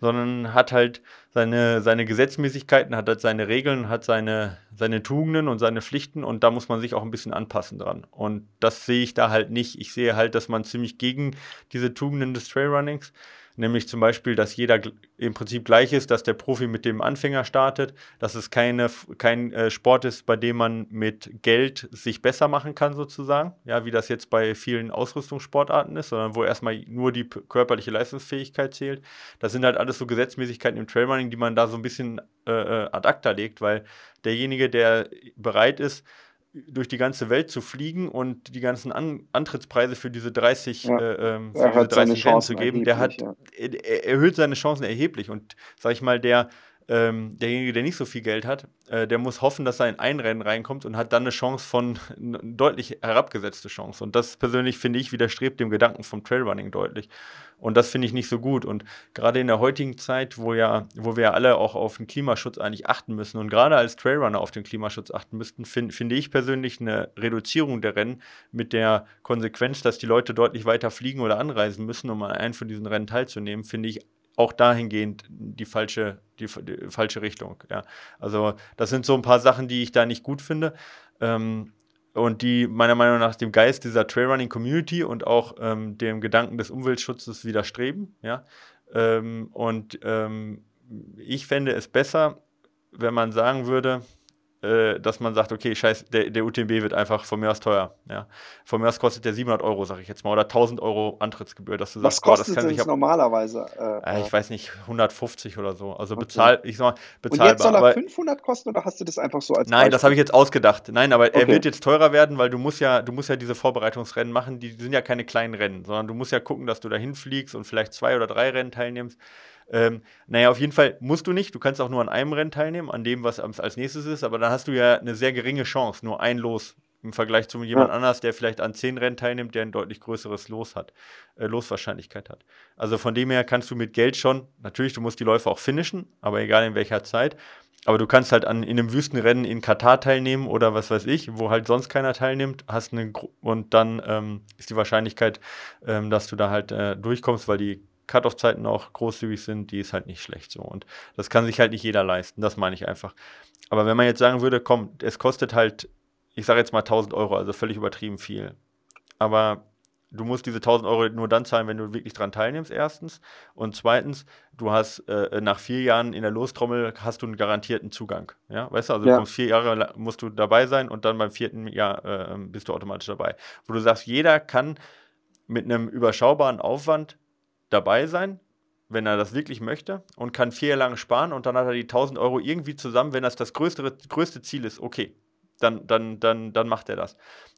Speaker 3: sondern hat halt seine, seine Gesetzmäßigkeiten, hat halt seine Regeln, hat seine, seine Tugenden und seine Pflichten und da muss man sich auch ein bisschen anpassen dran. Und das sehe ich da halt nicht. Ich sehe halt, dass man ziemlich gegen diese Tugenden des Trailrunnings nämlich zum Beispiel, dass jeder im Prinzip gleich ist, dass der Profi mit dem Anfänger startet, dass es keine, kein äh, Sport ist, bei dem man mit Geld sich besser machen kann, sozusagen, ja, wie das jetzt bei vielen Ausrüstungssportarten ist, sondern wo erstmal nur die körperliche Leistungsfähigkeit zählt. Das sind halt alles so Gesetzmäßigkeiten im Trailrunning, die man da so ein bisschen äh, äh ad acta legt, weil derjenige, der bereit ist, durch die ganze Welt zu fliegen und die ganzen An Antrittspreise für diese 30, ja. äh, ähm, für diese 30 Rennen zu geben, der hat, ja. er, erhöht seine Chancen erheblich. Und sag ich mal, der ähm, derjenige, der nicht so viel Geld hat, äh, der muss hoffen, dass er in ein Rennen reinkommt und hat dann eine Chance von, eine deutlich herabgesetzte Chance. Und das persönlich, finde ich, widerstrebt dem Gedanken vom Trailrunning deutlich. Und das finde ich nicht so gut. Und gerade in der heutigen Zeit, wo ja, wo wir alle auch auf den Klimaschutz eigentlich achten müssen und gerade als Trailrunner auf den Klimaschutz achten müssten, find, finde ich persönlich eine Reduzierung der Rennen mit der Konsequenz, dass die Leute deutlich weiter fliegen oder anreisen müssen, um an einem von diesen Rennen teilzunehmen, finde ich auch dahingehend die falsche, die, die, falsche Richtung. Ja. Also das sind so ein paar Sachen, die ich da nicht gut finde. Ähm, und die meiner Meinung nach dem Geist dieser Trailrunning-Community und auch ähm, dem Gedanken des Umweltschutzes widerstreben. Ja? Ähm, und ähm, ich fände es besser, wenn man sagen würde, äh, dass man sagt, okay, scheiß, der, der UTMB wird einfach von mir aus teuer. Ja. Von mir aus kostet der 700 Euro, sag ich jetzt mal, oder 1000 Euro Antrittsgebühr, dass du
Speaker 2: Was
Speaker 3: sagst,
Speaker 2: kostet boah, das kann ich normalerweise?
Speaker 3: Äh, äh, ich weiß nicht, 150 oder so. Also okay. bezahl, ich sag mal, bezahlbar. Und
Speaker 2: jetzt soll er aber, 500 kosten oder hast du das einfach so als
Speaker 3: Nein, Beispiel? das habe ich jetzt ausgedacht. Nein, aber okay. er wird jetzt teurer werden, weil du musst ja, du musst ja diese Vorbereitungsrennen machen, die sind ja keine kleinen Rennen, sondern du musst ja gucken, dass du da hinfliegst und vielleicht zwei oder drei Rennen teilnimmst. Ähm, naja, auf jeden Fall musst du nicht. Du kannst auch nur an einem Rennen teilnehmen, an dem, was als nächstes ist, aber dann hast du ja eine sehr geringe Chance, nur ein Los im Vergleich zu jemand ja. anders, der vielleicht an zehn Rennen teilnimmt, der ein deutlich größeres Los hat, äh, Loswahrscheinlichkeit hat. Also von dem her kannst du mit Geld schon, natürlich, du musst die Läufe auch finishen, aber egal in welcher Zeit. Aber du kannst halt an, in einem Wüstenrennen in Katar teilnehmen oder was weiß ich, wo halt sonst keiner teilnimmt, hast eine und dann ähm, ist die Wahrscheinlichkeit, ähm, dass du da halt äh, durchkommst, weil die Cut-Off-Zeiten auch großzügig sind, die ist halt nicht schlecht so. Und das kann sich halt nicht jeder leisten, das meine ich einfach. Aber wenn man jetzt sagen würde, komm, es kostet halt, ich sage jetzt mal 1000 Euro, also völlig übertrieben viel. Aber du musst diese 1000 Euro nur dann zahlen, wenn du wirklich dran teilnimmst, erstens. Und zweitens, du hast äh, nach vier Jahren in der Lostrommel hast du einen garantierten Zugang. Ja, weißt du, also ja. du kommst vier Jahre musst du dabei sein und dann beim vierten Jahr äh, bist du automatisch dabei. Wo du sagst, jeder kann mit einem überschaubaren Aufwand dabei sein, wenn er das wirklich möchte und kann vier Jahre lang sparen und dann hat er die 1000 Euro irgendwie zusammen, wenn das das größte, größte Ziel ist, okay, dann, dann, dann, dann macht er das.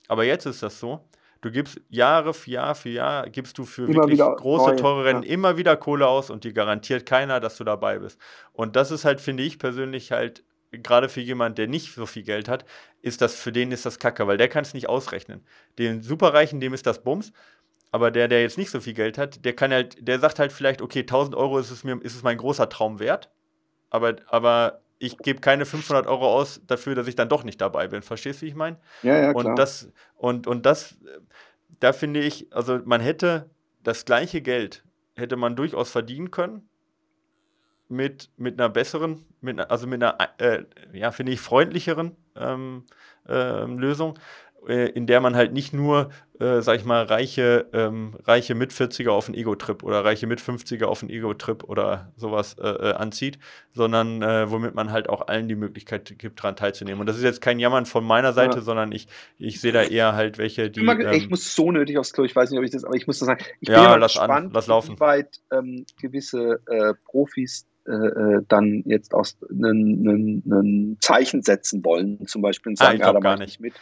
Speaker 3: Aber jetzt ist das so, du gibst Jahre für Jahr für Jahr, gibst du für immer wirklich große, neu, teure Rennen ja. immer wieder Kohle aus und dir garantiert keiner, dass du dabei bist. Und das ist halt, finde ich persönlich halt, gerade für jemanden, der nicht so viel Geld hat, ist das, für den ist das Kacke, weil der kann es nicht ausrechnen. Den Superreichen, dem ist das Bums aber der, der jetzt nicht so viel Geld hat, der kann halt, der sagt halt vielleicht, okay, 1000 Euro ist es mir, ist es mein großer Traum wert. Aber, aber ich gebe keine 500 Euro aus dafür, dass ich dann doch nicht dabei bin. Verstehst du, wie ich meine?
Speaker 2: Ja, ja,
Speaker 3: klar. Und das, und, und das, da finde ich, also man hätte das gleiche Geld, hätte man durchaus verdienen können mit, mit einer besseren, mit, also mit einer, äh, ja, finde ich, freundlicheren ähm, äh, Lösung. Äh, in der man halt nicht nur, äh, sag ich mal, reiche, ähm, reiche Mit-40er auf einen Ego-Trip oder reiche Mit-50er auf einen Ego-Trip oder sowas äh, äh, anzieht, sondern äh, womit man halt auch allen die Möglichkeit gibt, daran teilzunehmen. Und das ist jetzt kein Jammern von meiner Seite, ja. sondern ich, ich sehe da eher halt welche, die.
Speaker 2: Ähm, ich muss so nötig aufs Klo, ich weiß nicht, ob ich das, aber ich muss das sagen. Ich
Speaker 3: bin ja, lass gespannt, an, lass laufen.
Speaker 2: wie weit ähm, gewisse äh, Profis äh, dann jetzt aus ein Zeichen setzen wollen, zum Beispiel und
Speaker 3: sagen, ah, ich ja, da gar nicht mit.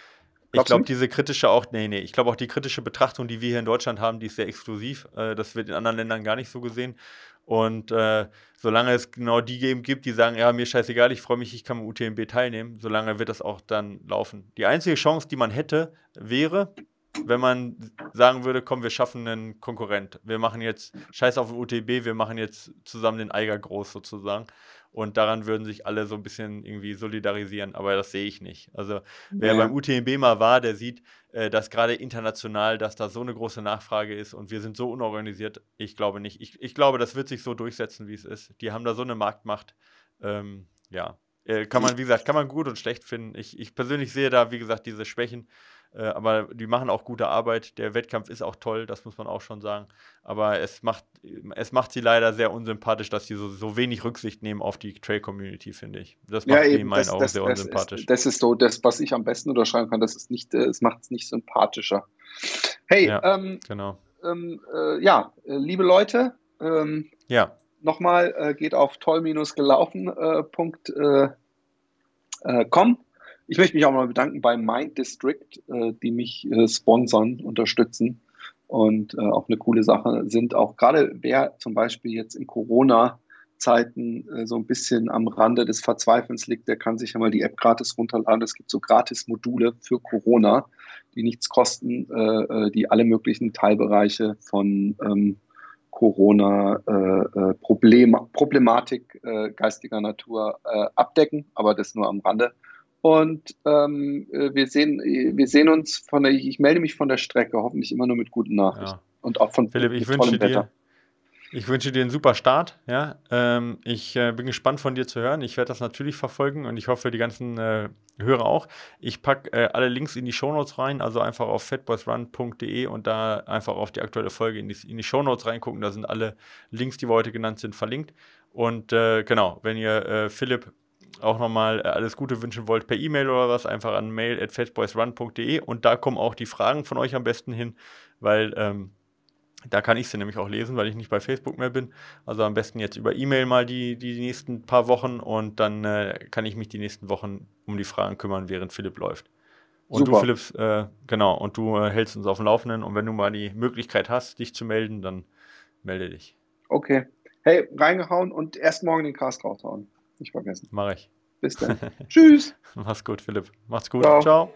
Speaker 3: Ich glaube, diese kritische auch, nee, nee, ich glaube auch die kritische Betrachtung, die wir hier in Deutschland haben, die ist sehr exklusiv. Äh, das wird in anderen Ländern gar nicht so gesehen. Und äh, solange es genau die eben gibt, die sagen, ja, mir scheißegal, ich freue mich, ich kann am UTMB teilnehmen, solange wird das auch dann laufen. Die einzige Chance, die man hätte, wäre, wenn man sagen würde, komm, wir schaffen einen Konkurrent. Wir machen jetzt, scheiß auf den UTB, wir machen jetzt zusammen den Eiger groß sozusagen. Und daran würden sich alle so ein bisschen irgendwie solidarisieren, aber das sehe ich nicht. Also wer ja. beim UTMB mal war, der sieht, äh, dass gerade international, dass da so eine große Nachfrage ist und wir sind so unorganisiert. Ich glaube nicht. Ich, ich glaube, das wird sich so durchsetzen, wie es ist. Die haben da so eine Marktmacht. Ähm, ja, äh, kann man, wie gesagt, kann man gut und schlecht finden. Ich, ich persönlich sehe da, wie gesagt, diese Schwächen. Äh, aber die machen auch gute Arbeit. Der Wettkampf ist auch toll, das muss man auch schon sagen. Aber es macht, es macht sie leider sehr unsympathisch, dass sie so, so wenig Rücksicht nehmen auf die Trail-Community, finde ich. Das macht ja, eben, in meinen das, Augen das, sehr das unsympathisch.
Speaker 2: Ist, das ist so das, was ich am besten unterschreiben kann. Das ist nicht, äh, es macht es nicht sympathischer. Hey, ja, ähm,
Speaker 3: genau.
Speaker 2: Ähm, äh, ja, äh, liebe Leute, ähm,
Speaker 3: ja.
Speaker 2: nochmal, äh, geht auf toll-gelaufen.com äh, ich möchte mich auch mal bedanken bei Mind District, äh, die mich äh, sponsern, unterstützen und äh, auch eine coole Sache sind. Auch gerade wer zum Beispiel jetzt in Corona Zeiten äh, so ein bisschen am Rande des Verzweifelns liegt, der kann sich ja mal die App gratis runterladen. Es gibt so Gratis-Module für Corona, die nichts kosten, äh, äh die alle möglichen Teilbereiche von ähm, Corona äh, äh Problem, geistiger Natur abdecken, aber das nur am Rande. Und ähm, wir, sehen, wir sehen uns von der, ich melde mich von der Strecke, hoffentlich immer nur mit guten Nachrichten. Ja. Und auch von
Speaker 3: Philipp, ich wünsche dir, ich wünsche dir einen super Start. Ja? Ähm, ich äh, bin gespannt von dir zu hören. Ich werde das natürlich verfolgen und ich hoffe, die ganzen äh, Hörer auch. Ich packe äh, alle Links in die Shownotes rein, also einfach auf fatboysrun.de und da einfach auf die aktuelle Folge in die, in die Shownotes reingucken. Da sind alle Links, die wir heute genannt sind, verlinkt. Und äh, genau, wenn ihr äh, Philipp auch nochmal äh, alles Gute wünschen wollt per E-Mail oder was, einfach an mail at fatboysrun.de und da kommen auch die Fragen von euch am besten hin, weil ähm, da kann ich sie nämlich auch lesen, weil ich nicht bei Facebook mehr bin. Also am besten jetzt über E-Mail mal die, die nächsten paar Wochen und dann äh, kann ich mich die nächsten Wochen um die Fragen kümmern, während Philipp läuft. Und Super. du, Philipp, äh, genau, und du äh, hältst uns auf dem Laufenden und wenn du mal die Möglichkeit hast, dich zu melden, dann melde dich.
Speaker 2: Okay. Hey, reingehauen und erst morgen den Cast raushauen. Nicht vergessen.
Speaker 3: Mach ich.
Speaker 2: Bis dann. Tschüss.
Speaker 3: Mach's gut, Philipp. Macht's gut. Ciao. Ciao.